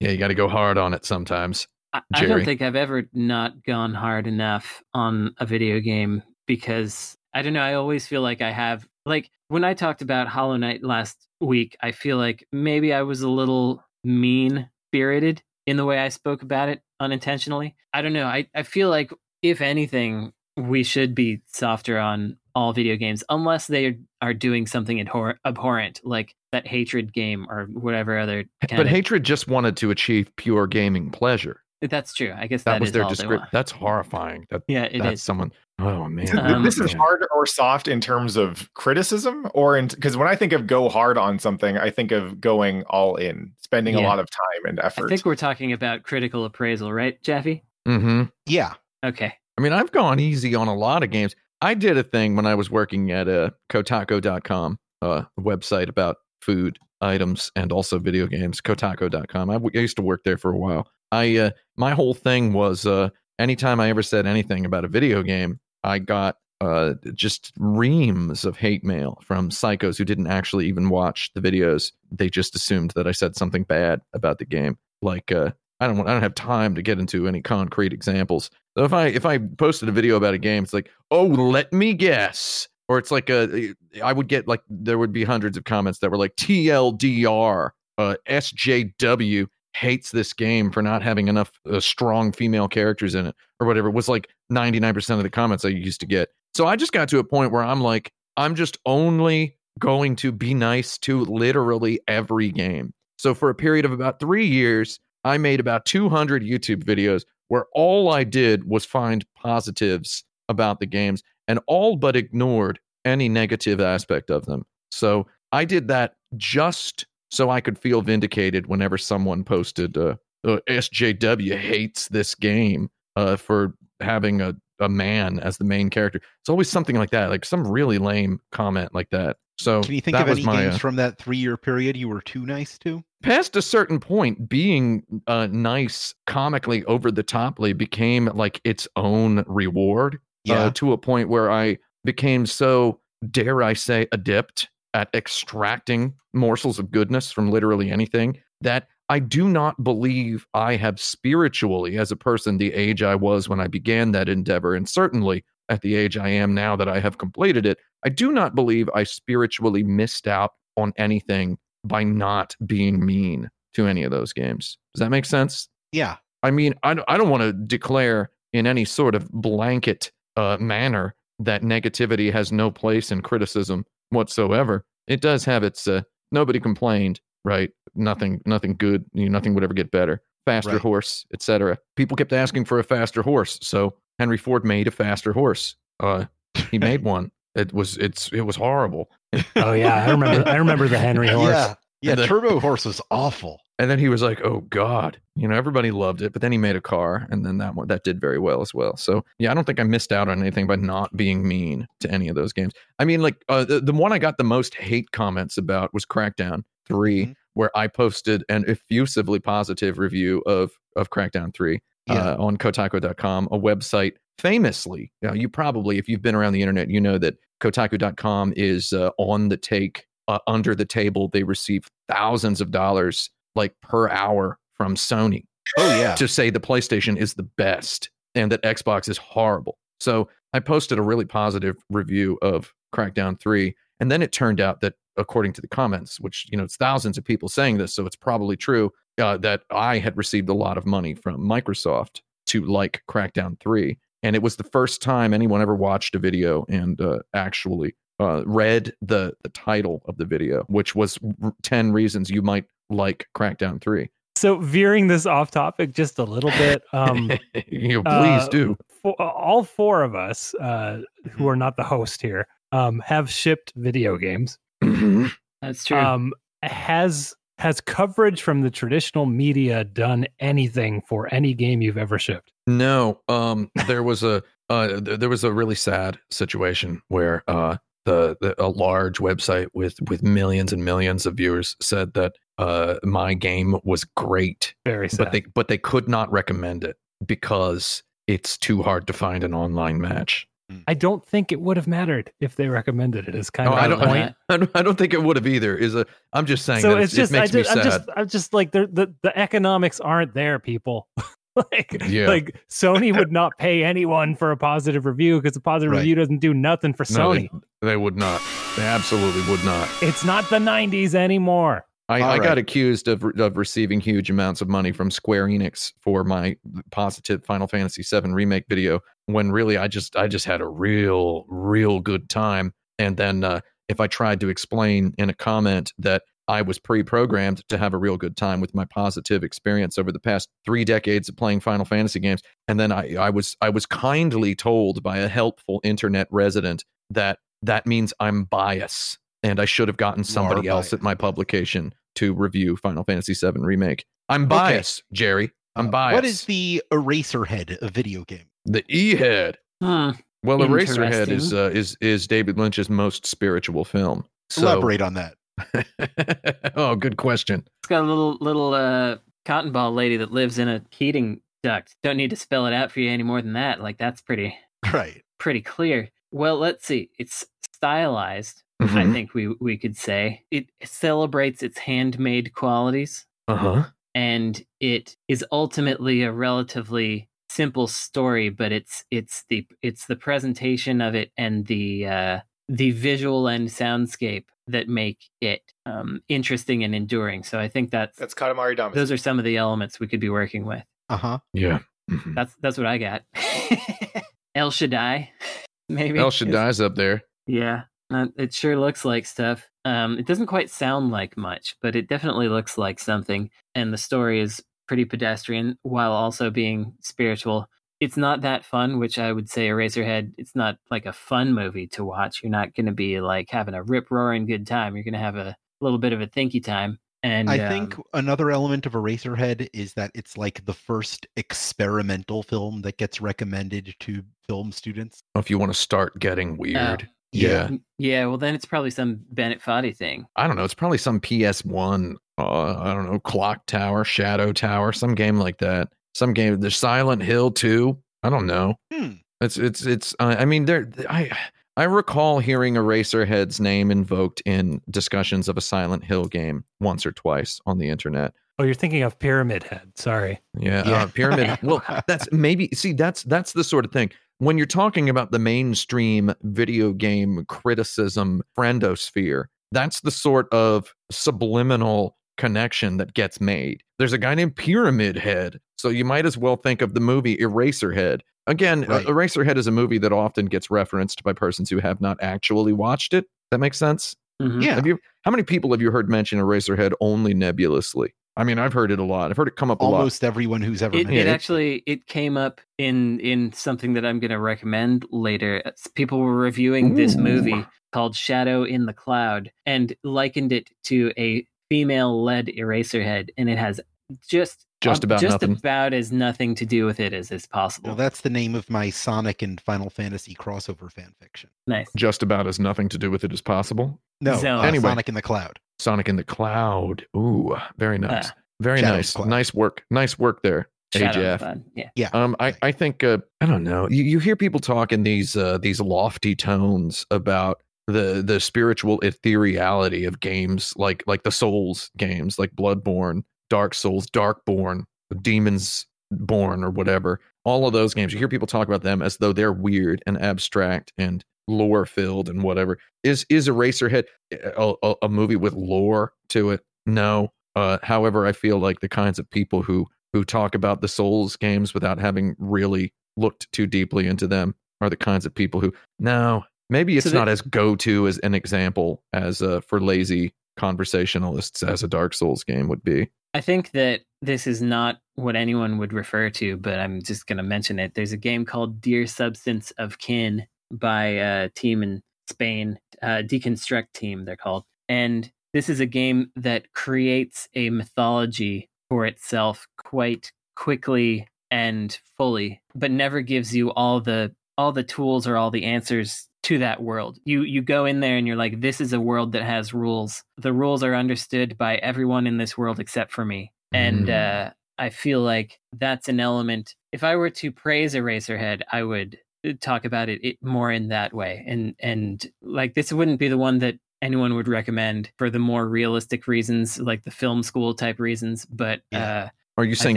yeah you got to go hard on it sometimes I, I don't think I've ever not gone hard enough on a video game because I don't know. I always feel like I have like when I talked about Hollow Knight last week. I feel like maybe I was a little mean spirited in the way I spoke about it unintentionally. I don't know. I I feel like if anything, we should be softer on all video games unless they are doing something abhor- abhorrent like that hatred game or whatever other kind but of hatred just wanted to achieve pure gaming pleasure that's true i guess that, that was is their description that's horrifying that yeah it is. that's someone oh man Um, this is hard or soft in terms of criticism, or in because when I think of go hard on something, I think of going all in, spending a lot of time and effort. I think we're talking about critical appraisal, right, Jeffy? mm-hmm Yeah. Okay. I mean, I've gone easy on a lot of games. I did a thing when I was working at uh, Kotaku.com, uh, a website about food items and also video games. Kotaku.com. I, w- I used to work there for a while. I uh, my whole thing was uh, anytime I ever said anything about a video game, I got uh, just reams of hate mail from psychos who didn't actually even watch the videos. They just assumed that I said something bad about the game. Like uh, I don't want, I don't have time to get into any concrete examples. So if I if I posted a video about a game, it's like, oh, let me guess, or it's like a I would get like there would be hundreds of comments that were like TLDR, uh, SJW hates this game for not having enough uh, strong female characters in it, or whatever. Was like ninety nine percent of the comments I used to get. So I just got to a point where I'm like, I'm just only going to be nice to literally every game. So for a period of about three years, I made about 200 YouTube videos where all I did was find positives about the games and all but ignored any negative aspect of them. So I did that just so I could feel vindicated whenever someone posted, uh, uh, SJW hates this game uh, for having a, a man as the main character. It's always something like that, like some really lame comment like that. So Can you think that of any my, games uh, from that three year period you were too nice to? past a certain point, being uh, nice, comically over the toply became like its own reward. Yeah. Uh, to a point where I became so, dare I say, adept at extracting morsels of goodness from literally anything that I do not believe I have spiritually, as a person, the age I was when I began that endeavor, and certainly at the age I am now that I have completed it, I do not believe I spiritually missed out on anything by not being mean to any of those games. Does that make sense? yeah. I mean, I, don't- I don't want to declare in any sort of blanket uh, manner that negativity has no place in criticism whatsoever. It does have its. Uh, nobody complained, right? Nothing, nothing good. You know, nothing would ever get better. Faster Right. horse, etc. People kept asking for a faster horse, so Henry Ford made a faster horse. Uh, he made (laughs) one. It was it's it was horrible. Oh yeah, I remember. I remember the Henry (laughs) horse. Yeah. Yeah. The- Turbo Horse was awful. And then he was like, "Oh God," you know, everybody loved it. But then he made a car, and then that one that did very well as well. So yeah, I don't think I missed out on anything by not being mean to any of those games. I mean, like uh, the the one I got the most hate comments about was Crackdown 3 Mhm. where I posted an effusively positive review of of Crackdown Three Yeah. uh, on Kotaku.com, a website famously. You, know, you probably, if you've been around the internet, you know that Kotaku.com is uh, on the take, uh, under the table. They receive thousands of dollars like per hour from Sony Oh yeah. to say the PlayStation is the best and that Xbox is horrible. So I posted a really positive review of Crackdown 3. And then it turned out that, according to the comments, which, you know, it's thousands of people saying this, so it's probably true, uh, that I had received a lot of money from Microsoft to like Crackdown 3. And it was the first time anyone ever watched a video and uh, actually uh, read the, the title of the video, which was r- 10 reasons you might like Crackdown 3. So veering this off topic just a little bit, um, (laughs) you know, uh, please do. for, all four of us uh, who are not the host here um, have shipped video games. Mhm. That's true. Um, has has coverage from the traditional media done anything for any game you've ever shipped? No, um, there was a uh, th- there was a really sad situation where uh, the, the a large website with with millions and millions of viewers said that uh, my game was great, Very sad. but they but they could not recommend it because it's too hard to find an online match. I don't think it would have mattered if they recommended it it. Is kind Oh, of I don't, point. (laughs) I don't. I don't think it would have either. Is a. I'm just saying. so that it's just, it I makes just, me I'm just, I'm just like the the the economics aren't there, people. (laughs) (laughs) like, Yeah. like Sony would not (laughs) pay anyone for a positive review because a positive Right. review doesn't do nothing for No, Sony. they, they would not. They absolutely would not. It's not the '90s anymore. I, All I got accused of of receiving huge amounts of money from Square Enix for my positive Final Fantasy VII remake video. When really, I just I just had a real real good time. And then uh, if I tried to explain in a comment that I was pre-programmed to have a real good time with my positive experience over the past three decades of playing Final Fantasy games, and then I, I was I was kindly told by a helpful internet resident that that means I'm biased and I should have gotten somebody else at my publication to review Final Fantasy VII Remake. I'm biased, Jerry. I'm Uh, biased. What is the Eraserhead of video game? the E head? Hmm. Well, Eraserhead is Interesting. uh, is is David Lynch's most spiritual film. So, Elaborate on that. (laughs) oh, good question. It's got a little little uh, cotton ball lady that lives in a heating duct. Don't need to spell it out for you any more than that. Like that's pretty Right. pretty clear. Well, let's see. It's stylized. I Mhm. think we we could say it celebrates its handmade qualities, Uh-huh. and it is ultimately a relatively simple story. But it's it's the it's the presentation of it and the uh, the visual and soundscape that make it um, interesting and enduring. So I think that's That's Katamari Damacy. those are some of the elements we could be working with. Uh huh. Yeah. Mhm. That's that's what I got. (laughs) El Shaddai, (laughs) maybe. El is- Shaddai's up there. Yeah, uh, it sure looks like stuff. Um, it doesn't quite sound like much, but it definitely looks like something. And the story is pretty pedestrian while also being spiritual. It's not that fun, which I would say Eraserhead. It's not like a fun movie to watch. You're not going to be like having a rip roaring good time. You're going to have a little bit of a thinky time. And I think um, another element of Eraserhead is that it's like the first experimental film that gets recommended to film students. If you want to start getting weird. yeah. yeah, well, then it's probably some Bennett Foddy thing. I don't know. It's probably some PS1. Uh, I don't know. Clock Tower, Shadow Tower, some game like that. Some game. There's Silent Hill too. I don't know. Hmm. It's it's it's. Uh, I mean, there. I I recall hearing Eraserhead's name invoked in discussions of a Silent Hill game once or twice on the internet. Oh, you're thinking of Pyramid Head. Sorry. Yeah, Yeah. Uh, Pyramid. well, (laughs) that's maybe. See, that's that's the sort of thing when you're talking about the mainstream video game criticism friendosphere. That's the sort of subliminal connection that gets made. There's a guy named Pyramid Head, so you might as well think of the movie Eraserhead. Again, uh, Right. Eraserhead is a movie that often gets referenced by persons who have not actually watched it. That makes sense. Mhm. Yeah. Have you? How many people have you heard mention Eraserhead only nebulously? I mean, I've heard it a lot. I've heard it come up a lot. Almost everyone who's ever It, met it it- actually it came up in in something that I'm going to recommend later. People were reviewing this movie called Shadow in the Cloud and likened it to a female-led Eraserhead, and it has just Just about just nothing. about as nothing to do with it as is possible. Well, that's the name of my Sonic and Final Fantasy crossover fan fiction. nice. Just about as nothing to do with it as possible. No, Zone. uh, Anyway. Sonic in the Cloud. Sonic in the Cloud. Ooh, very nice. Ah, very Shadow nice. Cloud. Nice work. Nice work there. Shadow AJF. Yeah. Yeah. Um, I, I think uh, I don't know. You, you hear people talk in these uh, these lofty tones about the the spiritual ethereality of games like like the Souls games, like Bloodborne, Dark Souls, Darkborn, Demons Born or whatever. All of those games, you hear people talk about them as though they're weird and abstract and lore filled and whatever. Is is Eraserhead a, a, a movie with lore to it? No. Uh, however, I feel like the kinds of people who who talk about the Souls games without having really looked too deeply into them are the kinds of people who no maybe it's So not as go to as an example as uh, for lazy conversationalists as a Dark Souls game would be. I think that this is not what anyone would refer to, but I'm just going to mention it. There's a game called Dear Substance of Kin by a team in Spain, uh, Deconstructeam, they're called. And this is a game that creates a mythology for itself quite quickly and fully, but never gives you all the all the tools or all the answers to that world. You you go in there and you're like, this is a world that has rules. The rules are understood by everyone in this world except for me. And Mm. uh, I feel like that's an element. If I were to praise Eraserhead, I would uh, talk about it, it more in that way. And and like this wouldn't be the one that anyone would recommend for the more realistic reasons, like the film school type reasons. But Yeah. uh, Are you saying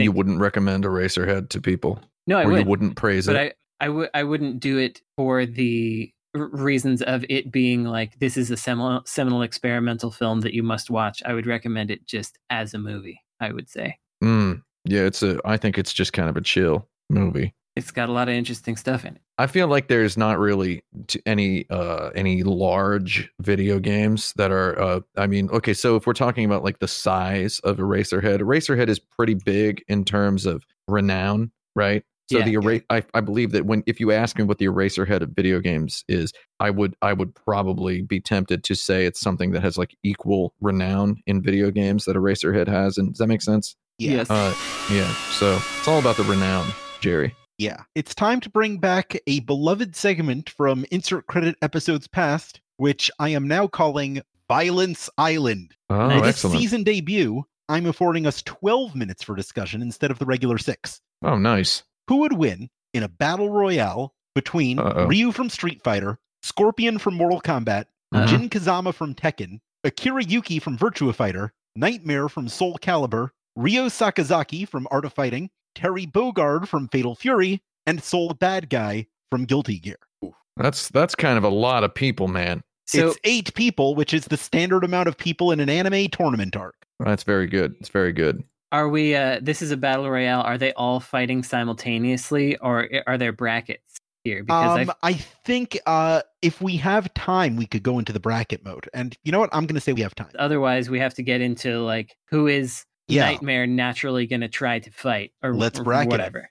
you wouldn't recommend Eraserhead to people? no, I or would. you wouldn't praise but it? I I would I wouldn't do it for the reasons of it being like this is a seminal, seminal experimental film that you must watch. I would recommend it just as a movie. I would say Mm, yeah, it's a. I think it's just kind of a chill movie. it's got a lot of interesting stuff in it. I feel like there's not really any uh any large video games that are uh I mean okay so if we're talking about like the size of Eraserhead Eraserhead is pretty big in terms of renown right so Yeah. the era- I, I believe that when if you ask me what the Eraserhead of video games is I would I would probably be tempted to say it's something that has like equal renown in video games that Eraserhead has and does that make sense Yeah. Yes. uh yeah so it's all about the renown Jerry Yeah. It's time to bring back a beloved segment from insert credit episodes past, which I am now calling Violence Island. oh Nice. For excellent season debut, I'm affording us 12 minutes for discussion instead of the regular six. oh nice Who would win in a battle royale between Uh-oh. Ryu from Street Fighter, Scorpion from Mortal Kombat, Uh-huh. Jin Kazama from Tekken, Akira Yuki from Virtua Fighter, Nightmare from Soul Calibur, Ryo Sakazaki from Art of Fighting, Terry Bogard from Fatal Fury, and Sol Badguy from Guilty Gear. That's that's kind of a lot of people, man. so it's eight people, which is the standard amount of people in an anime tournament arc. That's very good. It's very good. Are we? Uh, this is a battle royale. Are they all fighting simultaneously, or are there brackets here? Because Um, I think uh, if we have time, we could go into the bracket mode. And you know what? I'm going to say we have time. Otherwise we have to get into like who is Yeah. Nightmare naturally going to try to fight, or Let's or bracket it. whatever.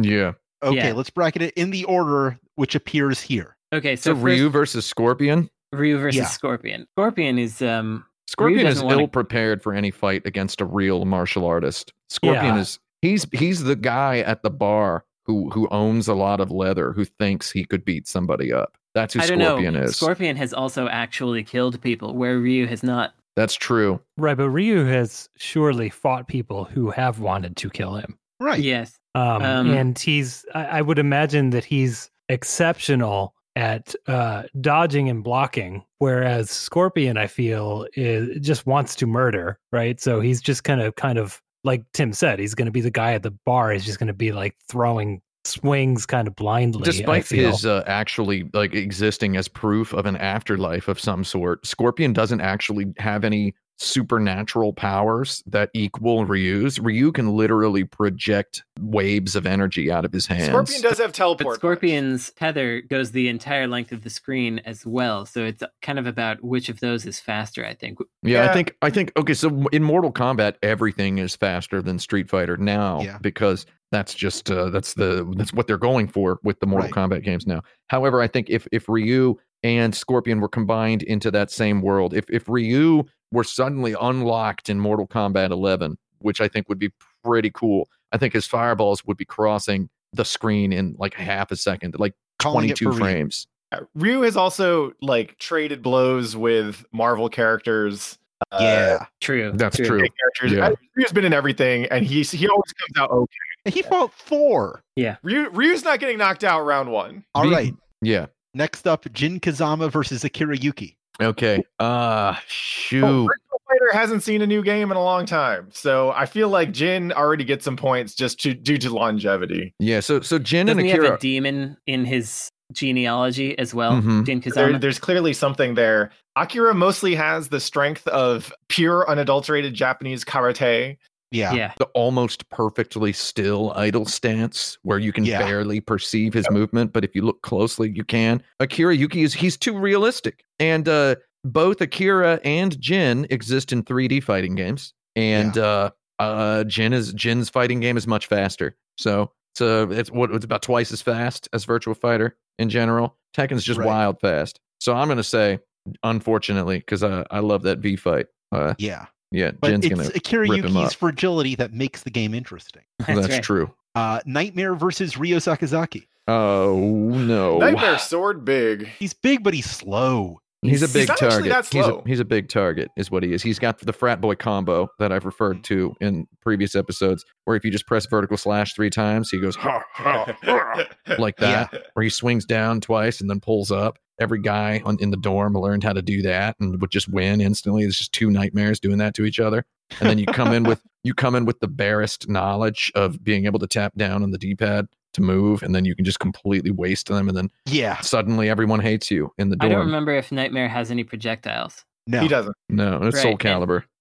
Yeah. Okay, Yeah. let's bracket it in the order which appears here. Okay, So, so, first, Ryu versus Scorpion. Ryu versus Yeah. Scorpion. Scorpion is um Scorpion is doesn't wanna- ill prepared for any fight against a real martial artist. Scorpion Yeah. is he's he's the guy at the bar who who owns a lot of leather who thinks he could beat somebody up. That's who I don't Scorpion know. is. Scorpion has also actually killed people, where Ryu has not. That's true. Right, but Ryu has surely fought people who have wanted to kill him. Right. Yes, Um, Um, and he's, I, I would imagine that he's exceptional at uh, dodging and blocking, whereas Scorpion, I feel, is just wants to murder. Right, so he's just kind of, kind of like Tim said, he's going to be the guy at the bar. He's just going to be like throwing swings kind of blindly. I Despite his uh, actually like existing as proof of an afterlife of some sort, Scorpion doesn't actually have any supernatural powers that equal Ryu's. Ryu can literally project waves of energy out of his hands. Scorpion does have teleport. but punch. Scorpion's tether goes the entire length of the screen as well. So it's kind of about which of those is faster. I think. Yeah, Yeah. I think I think okay, so in Mortal Kombat everything is faster than Street Fighter now Yeah. because that's just uh, that's the that's what they're going for with the Mortal Right. Kombat games now. However, I think if if Ryu and Scorpion were combined into that same world, if if Ryu were suddenly unlocked in Mortal Kombat 11, which I think would be pretty cool, I think his fireballs would be crossing the screen in like half a second, like Calling 22 for Ryu. frames. Uh, Ryu has also like traded blows with Marvel characters. uh, yeah. True. That's true. characters. Yeah. Uh, Ryu's been in everything, and he's he always comes out okay. He fought Thor. Yeah ryu, Ryu's not getting knocked out round one. All Be- right. Yeah. Next up, Jin Kazama versus Akira Yuki. Okay. Uh Oh, shoot. Virtual Fighter hasn't seen a new game in a long time, so I feel like Jin already gets some points just to, due to longevity. Yeah, so so Jin Doesn't and he have Akira a demon in his genealogy as well? Mhm. Jin There, there's clearly something there. Akira mostly has the strength of pure, unadulterated Japanese karate. Yeah. yeah. the almost perfectly still idle stance where you can Yeah. barely perceive his movement, but if you look closely, you can. Akira Yuki is he's too realistic. And uh both Akira and Jin exist in 3D fighting games. And uh uh Jin is Jin's fighting game is much faster. So it's uh it's what it's about twice as fast as Virtual Fighter in general. Tekken's just Right. wild fast. So I'm gonna say, unfortunately, because I, I love that V fight. Uh Yeah. Yeah, But Jin's it's gonna Akira rip him Yuki's up. fragility that makes the game interesting. (laughs) that's, right. true. Uh, Nightmare versus Ryo Sakazaki. Oh no. Nightmare sword big. He's big, but he's slow. He's a big actually target. He's a, he's a big target, is what he is. He's got the frat boy combo that I've referred mm-hmm. to in previous episodes, where if you just press vertical slash three times, he goes ha, ha, ha, (laughs) like that. Where he swings down twice and then pulls up. Every guy on, in the dorm learned how to do that and would just win instantly. It's just two nightmares doing that to each other. And then you come in with you come in with the barest knowledge of being able to tap down on the D pad to move, and then you can just completely waste them, and then Yeah. suddenly everyone hates you in the I don't remember if Nightmare has any projectiles. No. He doesn't. No, it's Right, Soul and-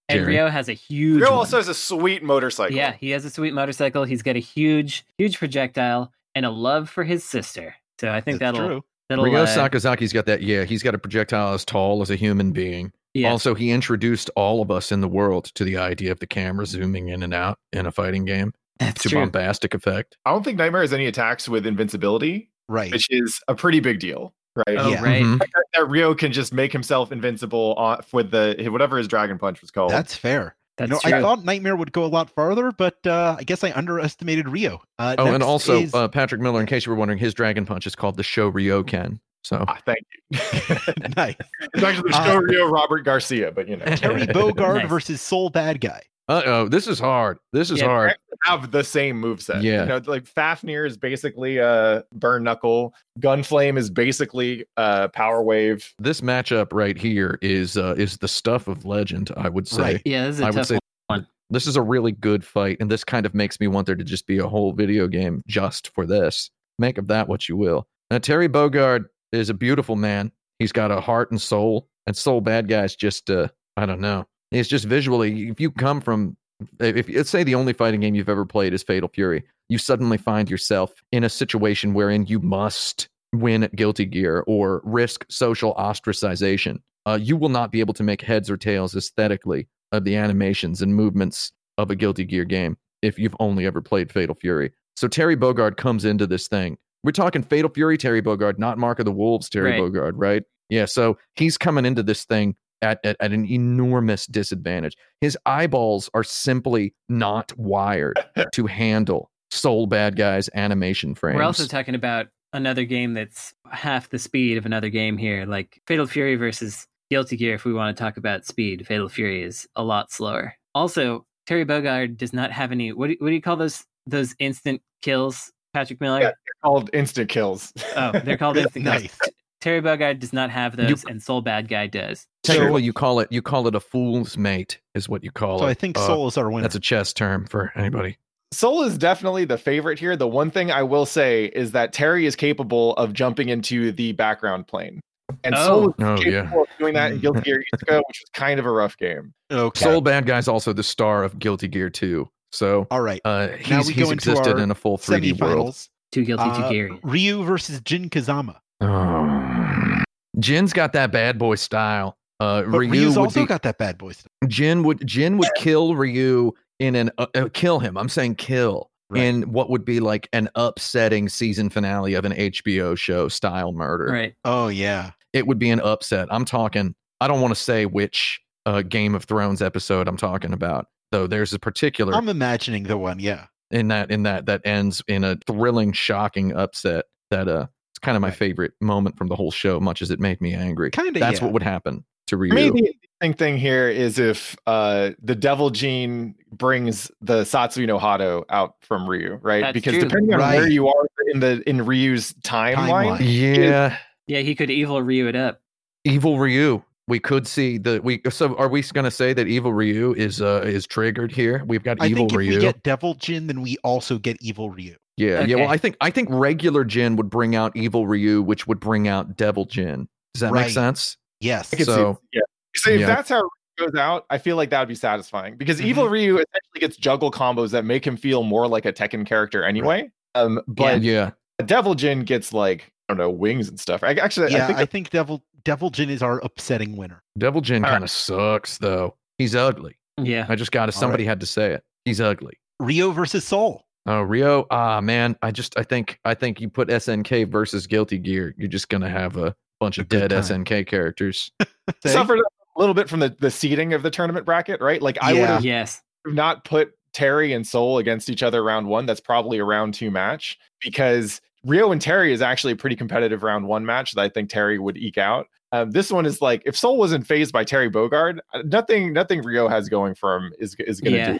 And Ryo has a huge. Ryo one. also has a sweet motorcycle. Yeah, he has a sweet motorcycle. He's got a huge, huge projectile and a love for his sister. So I think That's that'll true. that'll Ryo uh, Sakazaki's got that. Yeah, he's got a projectile as tall as a human being. yeah. Also, he introduced all of us in the world to the idea of the camera zooming in and out in a fighting game That's to true. bombastic effect. I don't think Nightmare has any attacks with invincibility, Right. which is a pretty big deal, right? Oh, Yeah. right. Mhm. That, that Ryo can just make himself invincible on, with the whatever his Dragon Punch was called. That's fair. That's you know, true. I thought Nightmare would go a lot farther, but uh, I guess I underestimated Ryo. Uh, Oh, and also is- uh, Patrick Miller. In case you were wondering, his Dragon Punch is called the Show Ryoken. So Ah, thank you. (laughs) (laughs) nice. it's actually the Uh, show Rio Robert Garcia, but you know, Terry Bogard Nice. versus Soul Bad Guy. Uh oh, this is hard. This is Yeah, hard. have the same moveset. Yeah. You know, like Fafnir is basically uh burn knuckle. Gunflame is basically uh power wave. This matchup right here is uh, is the stuff of legend. I would say. Right. yeah, this is a I would tough say one. this is a really good fight, and this kind of makes me want there to just be a whole video game just for this. Make of that what you will. Now, Terry Bogard is a beautiful man. He's got a heart and soul, and Sol Badguy's just, uh, I don't know. It's just visually, if you come from, if let's say the only fighting game you've ever played is Fatal Fury, you suddenly find yourself in a situation wherein you must win at Guilty Gear or risk social ostracization. Uh, you will not be able to make heads or tails aesthetically of the animations and movements of a Guilty Gear game if you've only ever played Fatal Fury. So Terry Bogard comes into this thing. We're talking Fatal Fury Terry Bogard, not Mark of the Wolves Terry Right. Bogard, right? Yeah, so he's coming into this thing at, at, at an enormous disadvantage. His eyeballs are simply not wired (laughs) to handle Sol Badguy's animation frames. We're also talking about another game that's half the speed of another game here, like Fatal Fury versus Guilty Gear. If we want to talk about speed, Fatal Fury is a lot slower. Also, Terry Bogard does not have any. What do, what do you call those those instant kills, Patrick Miller? Yeah. Called instant kills. Oh, they're called (laughs) instant kills. Nice. Terry Bogard does not have those, and Sol Badguy does. Technically, you call it you call it a fool's mate, is what you call So it. So I think Uh, Sol is our winner. That's a chess term for anybody. Sol is definitely the favorite here. The one thing I will say is that Terry is capable of jumping into the background plane. And Sol is Oh, capable yeah. of doing that in Guilty Gear Isuka, which was kind of a rough game. okay. Sol Badguy's also the star of Guilty Gear 2. So All right. uh, Now we he's go into existed our in a full 3D world. Semifinals. Too guilty Uh, to Gear. Ryu versus Jin Kazama. Oh. Jin's got that bad boy style. Uh, But Ryu Ryu's would also be, got that bad boy Style. Jin would Jin would kill Ryu in an uh, uh, kill him. I'm saying kill Right. in what would be like an upsetting season finale of an HBO show style murder. Right. Oh yeah. It would be an upset. I'm talking. I don't want to say which uh, Game of Thrones episode I'm talking about, though. There's a particular I'm imagining the one. Yeah. in that in that that ends in a thrilling, shocking upset. That uh, it's kind of my Right. favorite moment from the whole show, much as it made me angry. Kind of. That's yeah. what would happen to Ryu. I mean, the interesting thing here is if uh, the Devil Gene brings the Satsui no Hado out from Ryu, right? That's because true. depending on where you are in the in Ryu's timeline, Timeline. yeah, Yeah, he could evil Ryu it up. evil Ryu. we could see the we. So are we going to say that Evil Ryu is uh is triggered here? We've got I Evil think if Ryu. we get Devil Jin, then we also get Evil Ryu. Yeah, yeah. Well, I think I think regular Jin would bring out Evil Ryu, which would bring out Devil Jin. Does that Right. make sense? Yes. I could So- see, yeah. So if Yeah. that's how it goes out, I feel like that would be satisfying because Evil Ryu essentially gets juggle combos that make him feel more like a Tekken character anyway. Um, but yeah. Devil Jin gets like I don't know wings and stuff. I actually yeah, I think I think Devil Devil Jin is our upsetting winner. Devil Jin kind of sucks though. He's ugly. Yeah. I just got to. All Somebody had to say it. He's ugly. Rio versus Soul. Oh, Ryo. Ah, man. I just. I think. I think you put SNK versus Guilty Gear. You're just gonna have a bunch A of dead time. SNK characters. Say? (laughs) suffered a little bit from the the seeding of the tournament bracket, right? Like I would Yeah. have Yes. not put Terry and Sol against each other round one. That's probably a round two match because Ryo and Terry is actually a pretty competitive round one match that I think Terry would eke out. Um, this one is like if Sol wasn't phased by Terry Bogard, uh, nothing nothing Ryo has going for him is is going to Yeah. do.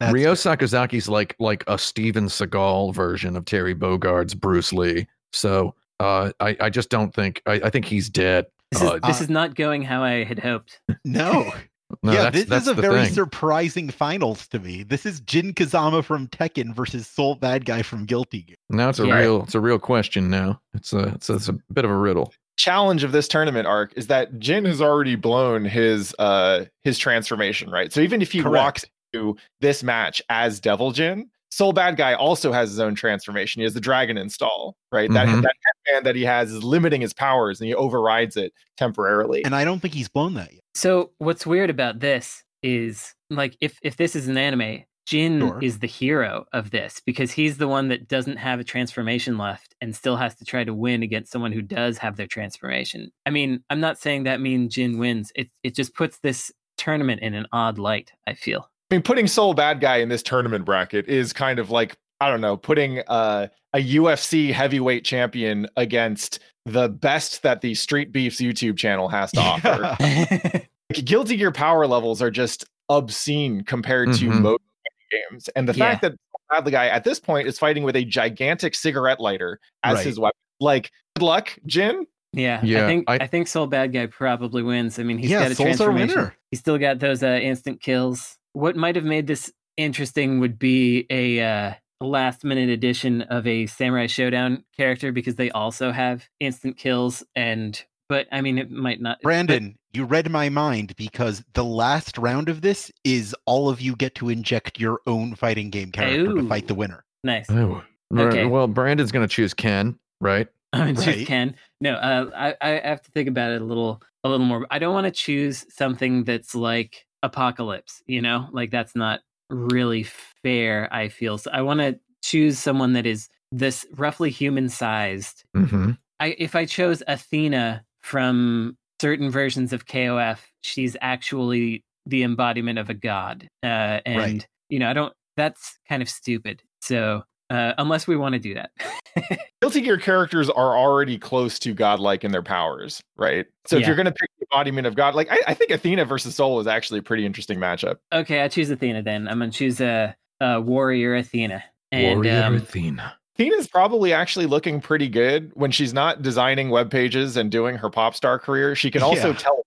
That's Ryo Sakazaki's like like a Steven Seagal version of Terry Bogard's Bruce Lee. So uh, I I just don't think I, I think he's dead. This is Uh, this uh, is not going how I had hoped. (laughs) No. (laughs) No, yeah, that's, this that's is a very thing. surprising finals to me. This is Jin Kazama from Tekken versus Sol Badguy from Guilty Gear. now it's a Yeah. real it's a real question. Now it's a it's a, it's a bit of a riddle. challenge of this tournament arc is that Jin has already blown his uh his transformation, right? So even if he Correct. walks into this match as Devil Jin, Sol Badguy also has his own transformation. He has the dragon install, right? That Mhm. that headband that he has is limiting his powers and he overrides it temporarily. And I don't think he's blown that yet. So what's weird about this is like if if this is an anime, Jin Sure. is the hero of this because he's the one that doesn't have a transformation left and still has to try to win against someone who does have their transformation. I mean, I'm not saying that means Jin wins. It it just puts this tournament in an odd light, I feel. I mean, putting Sol Badguy in this tournament bracket is kind of like I don't know, putting uh, a UFC heavyweight champion against the best that the Street Beefs YouTube channel has to offer. (laughs) Like, Guilty Gear power levels are just obscene compared to Mhm. most games, and the fact that Badguy at this point is fighting with a gigantic cigarette lighter as Right. his weapon, like good luck, Jin. Yeah, Yeah, I think I- I, think Soul Bad Guy probably wins. I mean, he's yeah, got a Sol's transformation. winner. He's still got those uh, instant kills. What might have made this interesting would be a uh, last minute addition of a Samurai Shodown character because they also have instant kills. And but I mean, it might not. but- Brandon, you read my mind because the last round of this is all of you get to inject your own fighting game character to fight the winner. nice. Oh. Okay. Well, Brandon's gonna choose Ken, right? (laughs) i'm going to choose Right. Ken. No, uh, I I have to think about it a little a little more. I don't want to choose something that's like Apocalypse. You know, like that's not really fair. I feel so. I want to choose someone that is this roughly human sized. Mm-hmm. I if I chose Athena from certain versions of KOF, she's actually the embodiment of a god. Uh, and Right. you know, I don't. That's kind of stupid. So uh, unless we want to do that. (laughs) Guilty Gear characters are already close to godlike in their powers, right? So if you're going to pick the embodiment of God, like I, I think Athena versus Sol is actually a pretty interesting matchup. Okay, I choose Athena then. I'm gonna choose a, a warrior Athena. And Warrior um, Athena. Athena's probably actually looking pretty good when she's not designing web pages and doing her pop star career. She can also Yeah. teleport.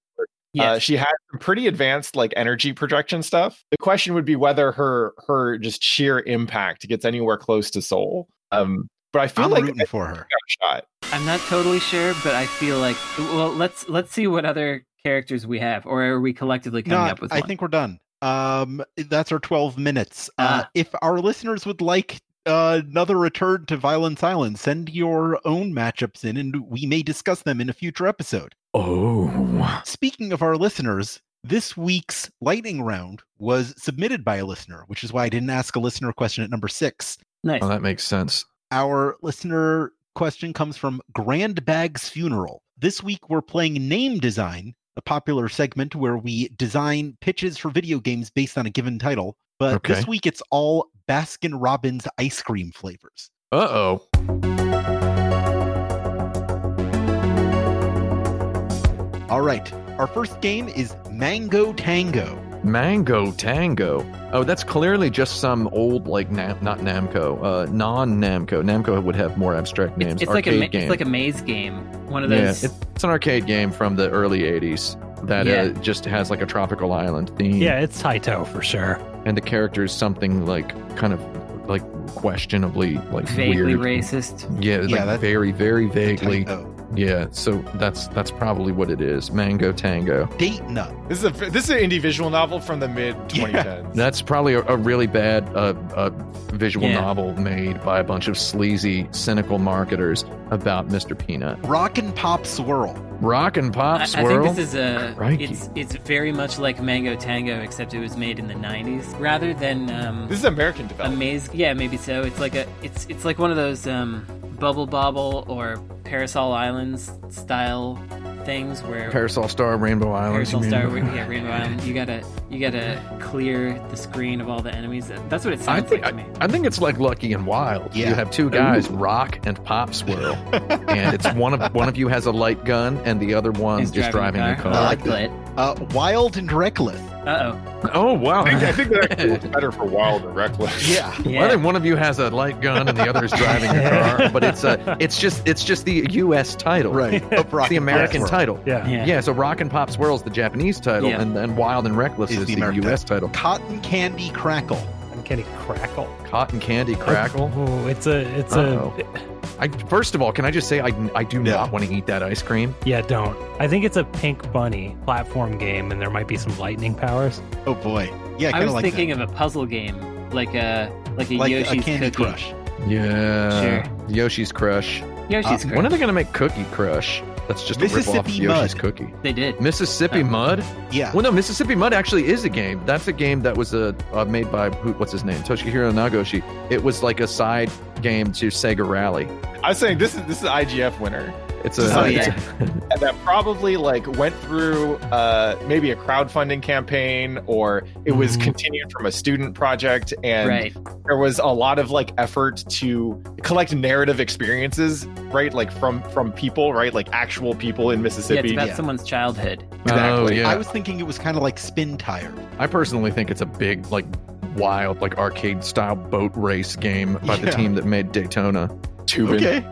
Yes. Uh, she has some pretty advanced like energy projection stuff. The question would be whether her her just sheer impact gets anywhere close to Sol. Um, but I feel I'm like rooting for her. shot. I'm not totally sure, but I feel like well, let's let's see what other characters we have, or are we collectively No, coming up with I one? think we're done. Um, that's our 12 minutes. Uh, Ah. if our listeners would like uh, another return to Violence Island, send your own matchups in, and we may discuss them in a future episode. Oh, Speaking of our listeners, this week's lightning round was submitted by a listener, which is why I didn't ask a listener question at number six. nice. oh, that makes sense. Our listener question comes from Grandbag's Funeral. This week we're playing Name Design, a popular segment where we design pitches for video games based on a given title. But Okay. this week it's all Baskin Robbins ice cream flavors. Uh oh. All right, our first game is Mango Tango. Mango Tango. Oh, that's clearly just some old like Nam- not Namco, uh, non Namco. Namco would have more abstract names. It's, it's like a ma- game. it's like a maze game. One of those. it- it's an arcade game from the early '80s. that Yeah. uh, just has like a tropical island theme. Yeah, it's Taito for sure. and the character is something like kind of like questionably like Vaguely weird. racist. Yeah, Yeah, like that's- very, very vaguely. Taito. Yeah, so that's that's probably what it is. Mango Tango. Date nut. This is a this is an indie visual novel from the mid 2010s. That's probably a, a really bad uh, uh, visual Yeah. novel made by a bunch of sleazy, cynical marketers about Mr. Peanut. Rock and pop swirl. Rock and pop I, I think this is a. Crikey. It's it's very much like Mango Tango, except it was made in the '90s rather than um, This is American development. Amaze. Yeah, maybe so. It's like a. It's it's like one of those um, Bubble Bobble or Parasol Islands style things where Parasol Star, Rainbow Islands. Parasol Star, mean? (laughs) yeah, Rainbow Island. You gotta you gotta clear the screen of all the enemies. That's what it I sounds think like to me. I think it's like Lucky and Wild. Yeah. You have two guys, Rock and Pop Swirl, (laughs) and it's one of one of you has a light gun, and the other one He's is driving a a car. car. I like that. Uh, wild and reckless. Uh Oh wow! I think, I think that actually works better for Wild and Reckless. Yeah. oh. Well, I think one of you has a light gun and the other is driving a car, (laughs) but it's a it's just it's just the U.S. title, Right. Of rock It's the American swirl. title. Yeah. Yeah. Yeah, so Rock and Pop Swirl is the Japanese title, Yeah. and then Wild and Reckless Is is, the the, U.S. title. Cotton candy crackle. I'm getting crackle. Cotton Candy Crackle. Oh, it's a it's Uh-oh. a I first of all, can I just say I, I do Yeah. not want to eat that ice cream. yeah. Don't. I think it's a pink bunny platform game, and there might be some lightning powers. Oh boy. Yeah, I kind was like thinking that. of a puzzle game, like a like a like Yoshi's a Candy Cookie. Crush. Yeah, Sure. Yoshi's Crush. Yoshi's Uh, Crush. When are they going to make Cookie Crush? That's just a rip off Mississippi Yoshi's Mud. Cookie. They did. Mississippi Oh. Mud. Yeah. Well, no, Mississippi Mud actually is a game. That's a game that was uh, uh, made by who, what's his name, Toshihiro Nagoshi. It was like a side game to Sega Rally. I was saying this is this is IGF winner. It's a, Oh, it's yeah. (laughs) And that probably like went through uh, maybe a crowdfunding campaign or it was Mhm. continued from a student project and right. there was a lot of like effort to collect narrative experiences right like from from people right like actual people in Yeah, mississippi it's about yeah. someone's childhood. Oh Exactly. yeah. I was thinking it was kind of like Spin Tire. I personally think it's a big, like, wild, like arcade style boat race game by the team that made Daytona. Tubin. Okay.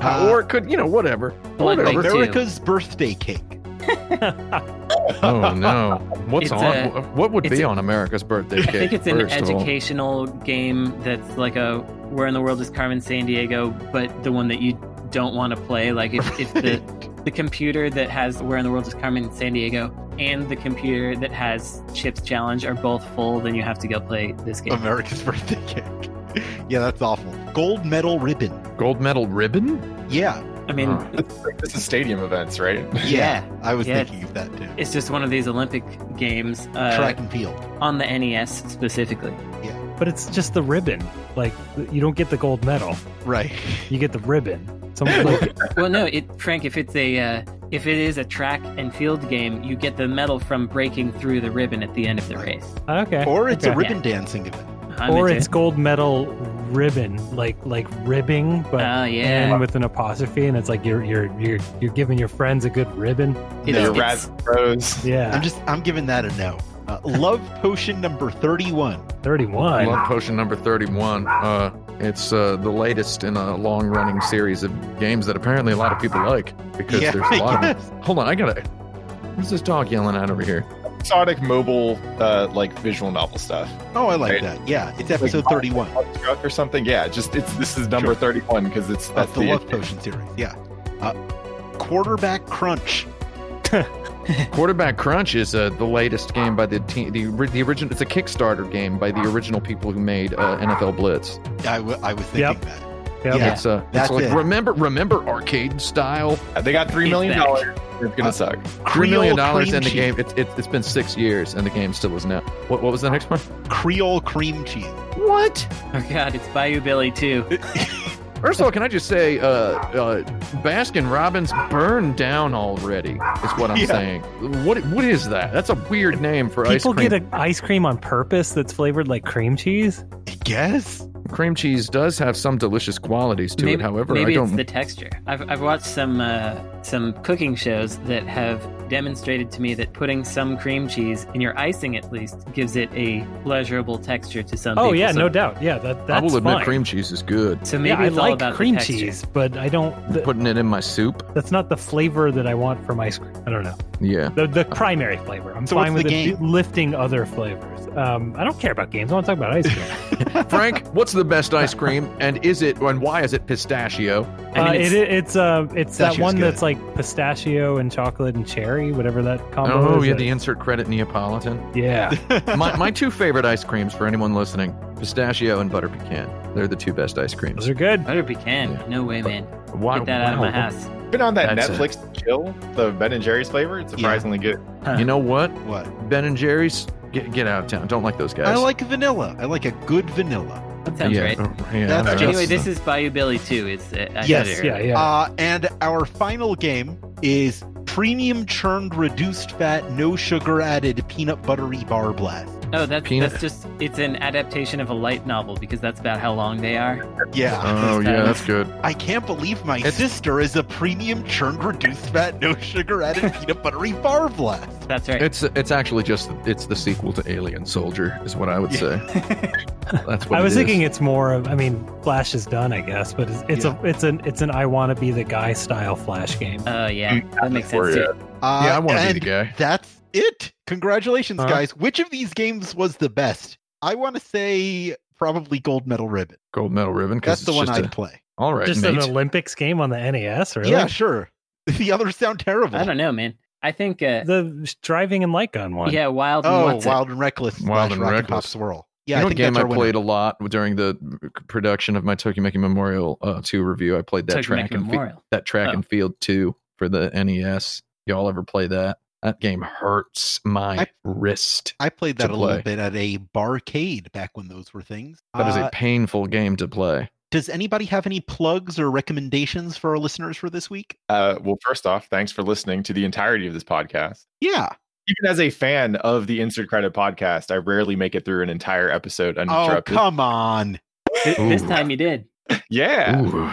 Uh, or it could, you know, whatever. Blood Whatever. Bank. America's birthday cake. (laughs) Oh no! What's It's on? a- what would be a- on America's birthday cake? I think it's an first of all? educational game that's like a Where in the World is Carmen Sandiego, but the one that you don't want to play. Like if, if the the computer that has Where in the World is Carmen Sandiego and the computer that has Chips Challenge are both full, then you have to go play this game. America's (laughs) birthday cake. yeah, that's awful. Gold medal ribbon. Gold medal ribbon. Yeah. I mean, Huh. this is stadium events right (laughs) Yeah. I was Yeah. thinking of that too. it's just one of these Olympic games uh, Track and field. on the NES specifically. Yeah. But it's just the ribbon. Like you don't get the gold medal. Right. You get the ribbon. Some (laughs) like Well, no, it Frank. If it's a uh, if it is a track and field game, you get the medal from breaking through the ribbon at the end of the race. okay. Or it's a okay. ribbon dancing event. I'm or it's it. gold medal ribbon, like like ribbing, but Ah, yeah. and with an apostrophe, and it's like you're you're you're you're giving your friends a good ribbon. It No. is- it's- Rose Yeah, I'm just I'm giving that a no. Uh, love potion number 31. thirty-one. Love Potion number thirty-one. Uh, it's uh, the latest in a long-running series of games that apparently a lot of people like because Yeah, there's a lot I of. Hold on, I gotta. What's this dog yelling at over here? Sonic mobile uh, like visual novel stuff Oh, I like Right. that. Yeah, it's episode 31 or something yeah just it's this is number Sure. 31 because it's that's of the Love Potion series. Yeah. Uh, quarterback crunch. (laughs) Quarterback Crunch is uh, the latest game by the team. The, the original. It's a Kickstarter game by the original people who made uh, NFL Blitz. I, w- I was thinking Yep. that. Yep. Yeah. It's uh, that's it's like it. remember remember arcade style. they got three It's million back. dollars it's gonna Uh, suck Three million dollars in the cheese. game. It's it's it's been six years and the game still is now. What what was the next one? Creole cream cheese. What? Oh god, it's Bayou Billy too. (laughs) First of all, can I just say, uh, uh, Baskin Robbins burned down already? Is what I'm Yeah. saying. What what is that? That's a weird name for ice cream. People get a, ice cream on purpose that's flavored like cream cheese. I guess. Cream cheese does have some delicious qualities to maybe it. However, maybe I don't. it's the texture. I've I've watched some uh, some cooking shows that have demonstrated to me that putting some cream cheese in your icing at least gives it a pleasurable texture to some Oh people. yeah, So- no doubt. Yeah, that that's I will admit fine. cream cheese is good. So maybe yeah, I like about cream cheese, but I don't. th- Putting it in my soup. that's not the flavor that I want from ice cream. I don't know Yeah. the the primary flavor. I'm So fine with the it game? lifting other flavors. Um, I don't care about games. I want to talk about ice cream. (laughs) (laughs) Frank, what's the best ice cream, and is it, and why is it pistachio? I mean, uh, it's, it, it's uh, it's that one good. that's like pistachio and chocolate and cherry, whatever that combo Oh, is. yeah, the insert credit Neapolitan. yeah. (laughs) my, my two favorite ice creams for anyone listening pistachio and butter pecan. They're the two best ice creams. Those are good. butter pecan. Yeah. No way, man. Why, Get that out of my wow. house. Been on that That's Netflix chill, the Ben and Jerry's flavor. It's surprisingly good. You know what? what? Ben and Jerry's, get, get out of town. Don't like those guys. I like vanilla. I like a good vanilla. That sounds yeah, right. oh, yeah, That's that's- Anyway, this is Bayou Billy too. It's uh, Yes, it Yeah, yeah. Uh, and our final game is premium churned reduced fat no sugar added peanut buttery bar blast. Oh, that's Peanut- that's just it's an adaptation of a light novel because that's about how long they are. Yeah. Oh, yeah, that's good. I can't believe my It's- sister is a premium churned reduced fat no sugar added (laughs) peanut buttery bar blast. That's right. It's it's actually just it's the sequel to Alien Soldier, is what I would say. (laughs) That's what I was it is. thinking it's more of. I mean, Flash is done, I guess, but it's, it's a it's an it's an I want to be the guy style Flash game. Oh yeah, that makes sense too. Uh, yeah, I want to be the guy. That's it. Congratulations, Huh? guys. Which of these games was the best? I want to say probably Gold Medal Ribbon. Gold medal Ribbon? That's the one I'd a- play. All right, Just mate. an Olympics game on the NES, really? Yeah, sure. (laughs) The others sound terrible. I don't know, man. I think uh, The driving and light gun one. yeah, wild. and Oh, what's it? Wild and Reckless. Wild slash and Pop Reckless. Swirl. Yeah, you know I a think game I our winner. played a lot during the production of my Tokimeki Memorial uh, 2 review. I played that Tokimeki track and fi- Memorial. that track Oh. and field 2 for the NES. Y'all ever play that? That game hurts my I- wrist. I played that to a little bit at a barcade back when those were things. That is Uh, a painful game to play. does anybody have any plugs or recommendations for our listeners for this week? Uh, well, first off, thanks for listening to the entirety of this podcast. Yeah. Even as a fan of the Insert Credit podcast, I rarely make it through an entire episode Oh, come on. Th- this time you did. (laughs) yeah. Ooh.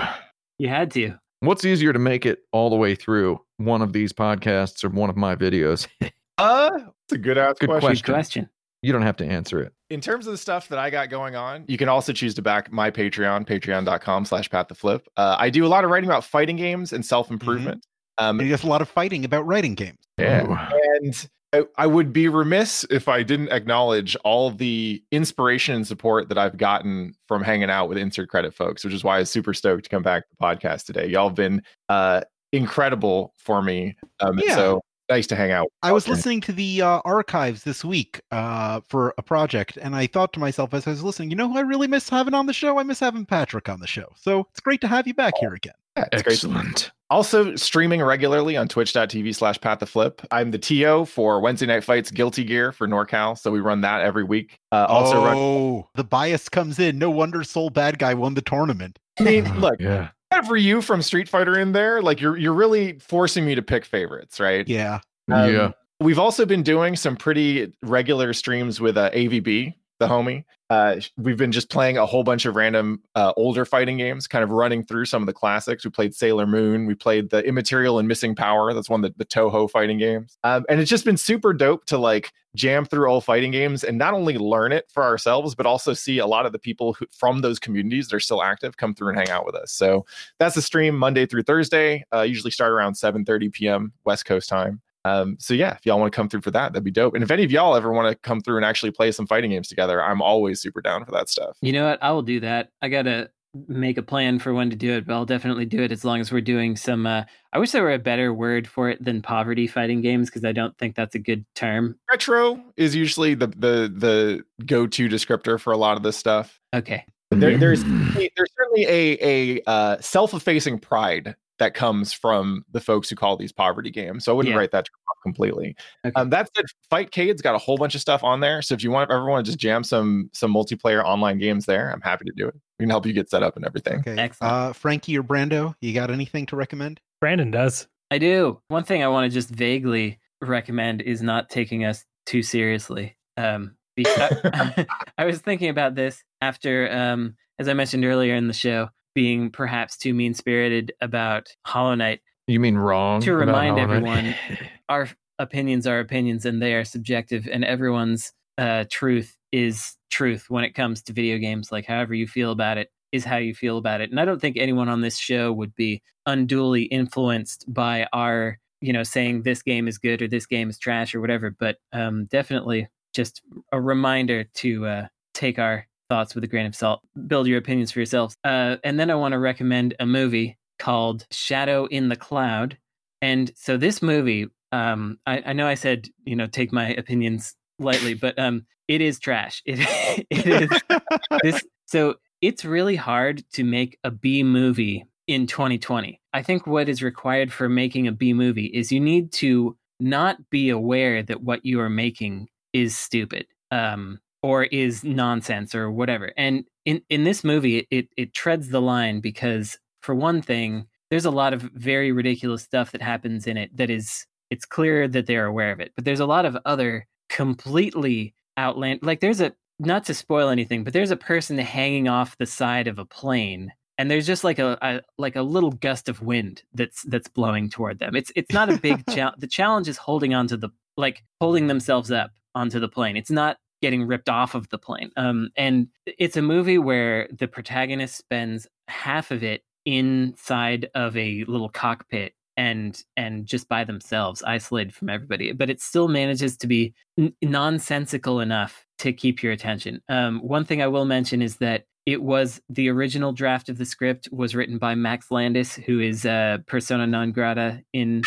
You had to. What's easier to make it all the way through? One of these podcasts or one of my videos? (laughs) Uh, it's a good ass Good question. Good Question. question. you don't have to answer it. In terms of the stuff that I got going on, you can also choose to back my Patreon, patreon.com slash pat the flip. Uh, I do a lot of writing about fighting games and self improvement. Um, And there's a lot of fighting about writing games. Yeah. And I, I would be remiss if I didn't acknowledge all the inspiration and support that I've gotten from hanging out with insert credit folks, which is why I was super stoked to come back to the podcast today. Y'all have been uh, incredible for me. Um, Yeah. So nice to hang out. I was listening to the uh, archives this week uh, for a project, and I thought to myself as I was listening, you know who I really miss having on the show? I miss having Patrick on the show. So it's great to have you back here again. Yeah, it's great. Excellent. Also streaming regularly on twitch.tv slash pat the flip. I'm the TO for Wednesday Night Fights Guilty Gear for NorCal. So we run that every week. Uh, also run oh, the bias comes in. No wonder Sol Badguy won the tournament. I mean, (laughs) look, Yeah. Whatever you from Street Fighter in there, like you're you're really forcing me to pick favorites, right? Yeah. Um, yeah. We've also been doing some pretty regular streams with uh, AVB, the homie. Uh, we've been just playing a whole bunch of random uh, older fighting games, kind of running through some of the classics. We played Sailor Moon. We played the Immaterial and Missing Power. That's one of the, the Touhou fighting games. Um, and it's just been super dope to like jam through old fighting games and not only learn it for ourselves, but also see a lot of the people who, from those communities that are still active come through and hang out with us. So that's the stream Monday through Thursday. Uh, usually start around 7:30 p.m. West Coast time. Um, so yeah, if y'all want to come through for that, that'd be dope. And if any of y'all ever want to come through and actually play some fighting games together, I'm always super down for that stuff. You know what? I will do that. I gotta make a plan for when to do it, but I'll definitely do it as long as we're doing some. Uh, I wish there were a better word for it than poverty fighting games because I don't think that's a good term. Retro is usually the the the go-to descriptor for a lot of this stuff. Okay. There, there's there's certainly a a uh, self-effacing pride that comes from the folks who call these poverty games. So I wouldn't Yeah. write that off completely. Okay. Um, that said, Fightcade's got a whole bunch of stuff on there. So if you want ever want to just jam some some multiplayer online games there, I'm happy to do it. We can help you get set up and everything. Okay. Excellent. Uh, Frankie or Brando, you got anything to recommend? Brandon does. I do. One thing I want to just vaguely recommend is not taking us too seriously. Um, because (laughs) (laughs) I was thinking about this after, um, as I mentioned earlier in the show, being perhaps too mean spirited about Hollow Knight. You mean wrong? To remind everyone, (laughs) Our opinions are opinions and they are subjective, and everyone's uh, truth is truth when it comes to video games. Like, however you feel about it is how you feel about it. And I don't think anyone on this show would be unduly influenced by our, you know, saying this game is good or this game is trash or whatever. But um, definitely just a reminder to uh, take our thoughts with a grain of salt. Build your opinions for yourselves. Uh, and then I want to recommend a movie called Shadow in the Cloud. And so this movie, um, I, I know I said, you know, take my opinions lightly, but um, it is trash. (laughs) It, it is (laughs) this. So it's really hard to make a B movie in 2020. I think what is required for making a B movie is you need to not be aware that what you are making is stupid um, or is nonsense or whatever. And in, in this movie, it, it treads the line because, for one thing, there's a lot of very ridiculous stuff that happens in it that is, it's clear that they're aware of it. But there's a lot of other completely outland, like there's a, not to spoil anything, but there's a person hanging off the side of a plane and there's just like a, a, like a little gust of wind that's that's blowing toward them. It's it's not a big (laughs) challenge. The challenge is holding onto the like holding themselves up onto the plane. It's not getting ripped off of the plane. Um, and it's a movie where the protagonist spends half of it inside of a little cockpit and and just by themselves isolated from everybody but it still manages to be n- nonsensical enough to keep your attention um, one thing i will mention is that it was the original draft of the script was written by max landis who is uh, persona non grata in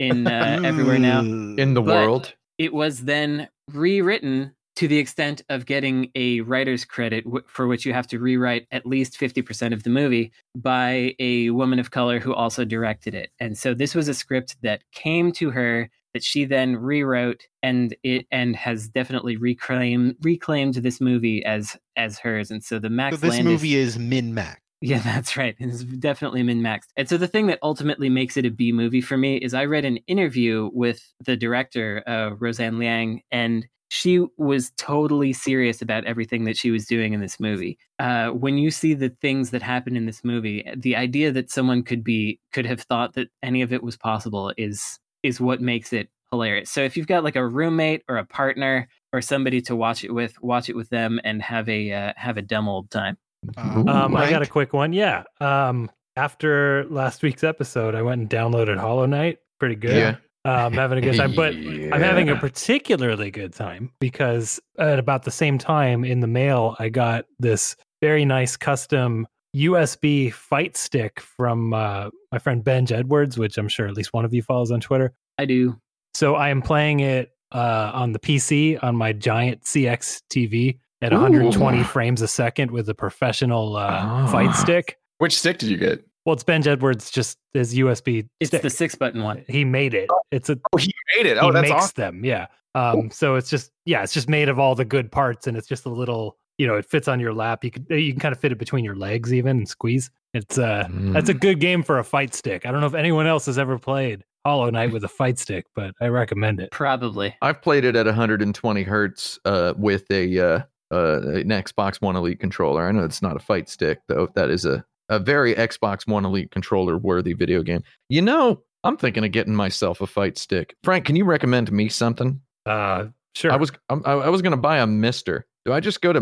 in uh, everywhere now in the But- world. it was then rewritten to the extent of getting a writer's credit w- for which you have to rewrite at least 50% of the movie by a woman of color who also directed it. And so this was a script that came to her that she then rewrote and it and has definitely reclaimed reclaimed this movie as as hers. And so the Max So this Landis movie is min max. (laughs) yeah, that's right. It's definitely min maxed. And so the thing that ultimately makes it a B movie for me is I read an interview with the director, uh, Roseanne Liang, and she was totally serious about everything that she was doing in this movie. Uh, when you see the things that happen in this movie, the idea that someone could be could have thought that any of it was possible is is what makes it hilarious. So if you've got like a roommate or a partner or somebody to watch it with, watch it with them and have a uh, have a dumb old time. Uh, Ooh. Um, I got a quick one. Yeah. Um, after last week's episode, I went and downloaded Hollow Knight. Pretty good. Yeah. Um, having a good time, but I'm having a particularly good time because at about the same time in the mail, I got this very nice custom USB fight stick from uh, my friend Benj Edwards, which I'm sure at least one of you follows on Twitter. I do. So I am playing it uh, on the PC on my giant CX TV at Ooh. 120 frames a second with a professional uh, Ah. fight stick. Which stick did you get? Well, it's Benj Edwards, just his USB. It's stick. the six button one. He made it. It's a Oh, he made it. he Oh, that's makes awesome. them. Yeah. Um. So it's just yeah, it's just made of all the good parts, and it's just a little. You know, it fits on your lap. You can you can kind of fit it between your legs even and squeeze. It's uh that's a Mm. good game for a fight stick. I don't know if anyone else has ever played Hollow Knight with a fight stick, but I recommend it. Probably. I've played it at 120 hertz uh, with a uh, uh, an Xbox One Elite controller. I know it's not a fight stick though. That is a a very Xbox One Elite controller worthy video game. You know, I'm thinking of getting myself a fight stick. Frank, can you recommend me something? Uh, sure. I was I'm- I, I was going to buy a Mister. Do I just go to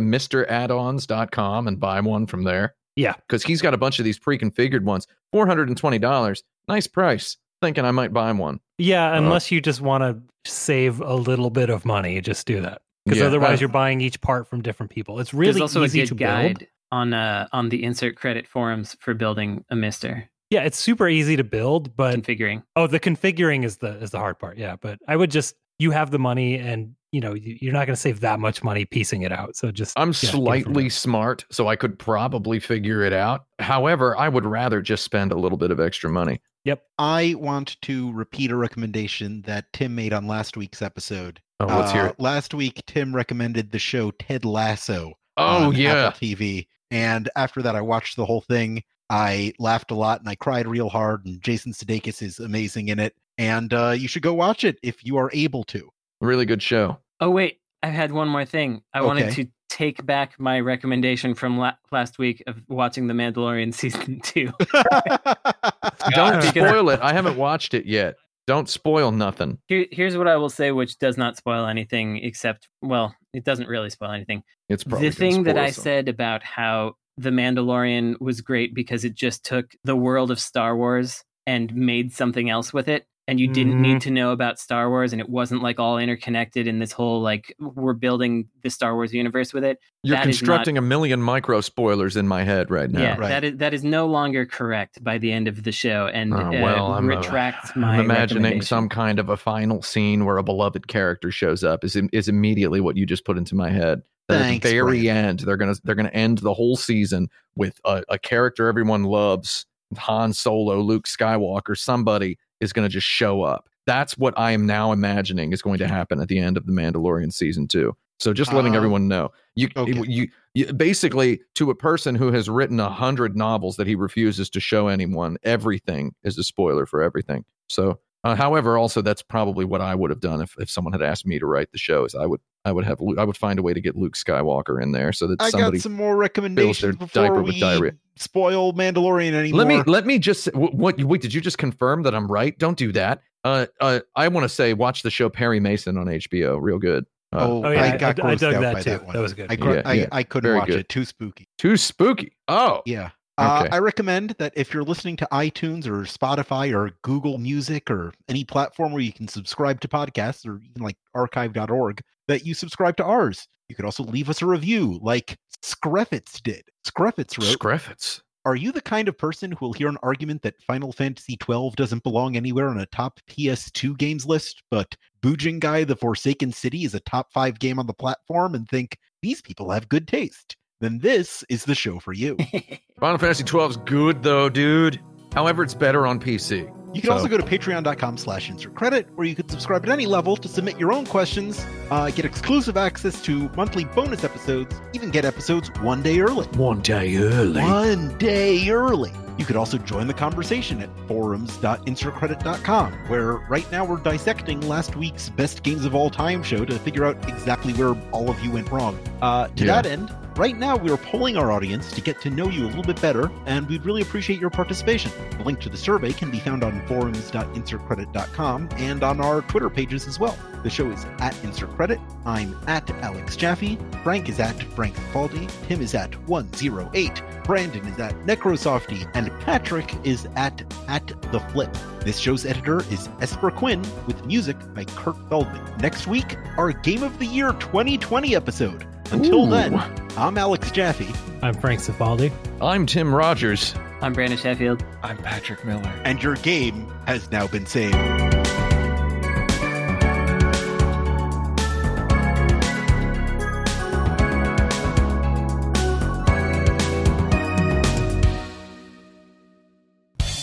misteraddons.com and buy one from there? Yeah. because he's got a bunch of these pre-configured ones. Four hundred and twenty dollars, nice price. Thinking I might buy one. Yeah, Uh, unless you just want to save a little bit of money, just do that. Because Yeah, otherwise, I- you're buying each part from different people. It's really There's also easy a to good build. Guide on uh on the insert credit forums for building a Mister Yeah, it's super easy to build, but configuring. oh, the configuring is the is the hard part. Yeah, but I would just you have the money, and you know you- you're not going to save that much money piecing it out. So just I'm yeah, get it from slightly smart, so I could probably figure it out. However, I would rather just spend a little bit of extra money. Yep. I want to repeat a recommendation that Tim made on last week's episode. Oh, let's hear Uh, it. Last week, Tim recommended the show Ted Lasso. Oh on yeah, Apple TV. And after that, I watched the whole thing. I laughed a lot and I cried real hard. And Jason Sudeikis is amazing in it. And uh, you should go watch it if you are able to. really good show. Oh wait, I had one more thing. I wanted to take back my recommendation from la- last week of watching The Mandalorian (laughs) season two. (laughs) Don't spoil it. I haven't watched it yet. Don't spoil nothing. Here, here's what I will say, which does not spoil anything, except well, it doesn't really spoil anything. It's probably the thing that I some. said about how The Mandalorian was great because it just took the world of Star Wars and made something else with it. And you didn't Mhm. need to know about Star Wars, and it wasn't like all interconnected in this whole like we're building the Star Wars universe with it. You're that is constructing a million micro spoilers in my head right now. yeah, Right. that is that is no longer correct by the end of the show, and Oh, uh, well, I'm, uh, retracts my. I'm imagining some kind of a final scene where a beloved character shows up. Is is immediately what you just put into my head. Thanks, at the very Brandon. end, they're gonna they're gonna end the whole season with a, a character everyone loves, Han Solo, Luke Skywalker. Somebody is gonna just show up. That's what I am now imagining is going to happen at the end of the Mandalorian season two. So just letting Uh, everyone know, you, okay. you you basically to a person who has written a hundred novels that he refuses to show anyone, everything is a spoiler for everything. So, uh, however, also that's probably what I would have done if, if someone had asked me to write the show. Is I would I would have I would find a way to get Luke Skywalker in there so that I somebody got some more recommendations their before diaper we with diarrhea. spoil Mandalorian anymore. Let me let me just say- what wait did you just confirm that I'm right? Don't do that. Uh, uh I want to say watch the show Perry Mason on HBO. Real good. Uh, oh, Oh, yeah, I I- got I grossed dug out that by too. that one. That was good. I, gr- Yeah, I. I couldn't Very watch good. it. Too spooky. too spooky. Oh, Yeah. Uh, Okay. I recommend that if you're listening to iTunes or Spotify or Google Music or any platform where you can subscribe to podcasts or even like archive.org, that you subscribe to ours. You could also leave us a review like Screffitz did. Screffitz wrote, Screffits. Are you the kind of person who will hear an argument that Final Fantasy XII doesn't belong anywhere on a top PS2 games list, but Bujingai The Forsaken City is a top five game on the platform and think these people have good taste? Then this is the show for you. (laughs) Final Fantasy 12 is good though, dude. However, it's better on PC. You can So- also go to patreon.com slash insert credit, where you can subscribe at any level to submit your own questions, uh, get exclusive access to monthly bonus episodes, even get episodes one day early. One day early. One day early. You could also join the conversation at forums.insertcredit.com, where right now we're dissecting last week's best games of all time show to figure out exactly where all of you went wrong. Uh, to Yeah. that end, right now we're polling our audience to get to know you a little bit better, and we'd really appreciate your participation. The link to the survey can be found on forums.insertcredit.com and on our Twitter pages as well. The show is at Insert Credit. I'm at Alex Jaffe. Frank is at Frank Faldi. Tim is at 108. Brandon is at Necrosofty. And Patrick is at at the Flip. This show's editor is Esper Quinn with music by Kurt Feldman. Next week, our Game of the Year 2020 episode. Until Ooh. then, I'm Alex Jaffe, I'm Frank Cifaldi. I'm Tim Rogers. I'm Brandon Sheffield. I'm Patrick Miller. and your game has now been saved.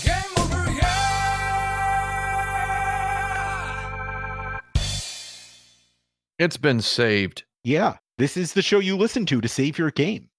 Game over here. It's been saved. Yeah, this is the show you listen to to save your game.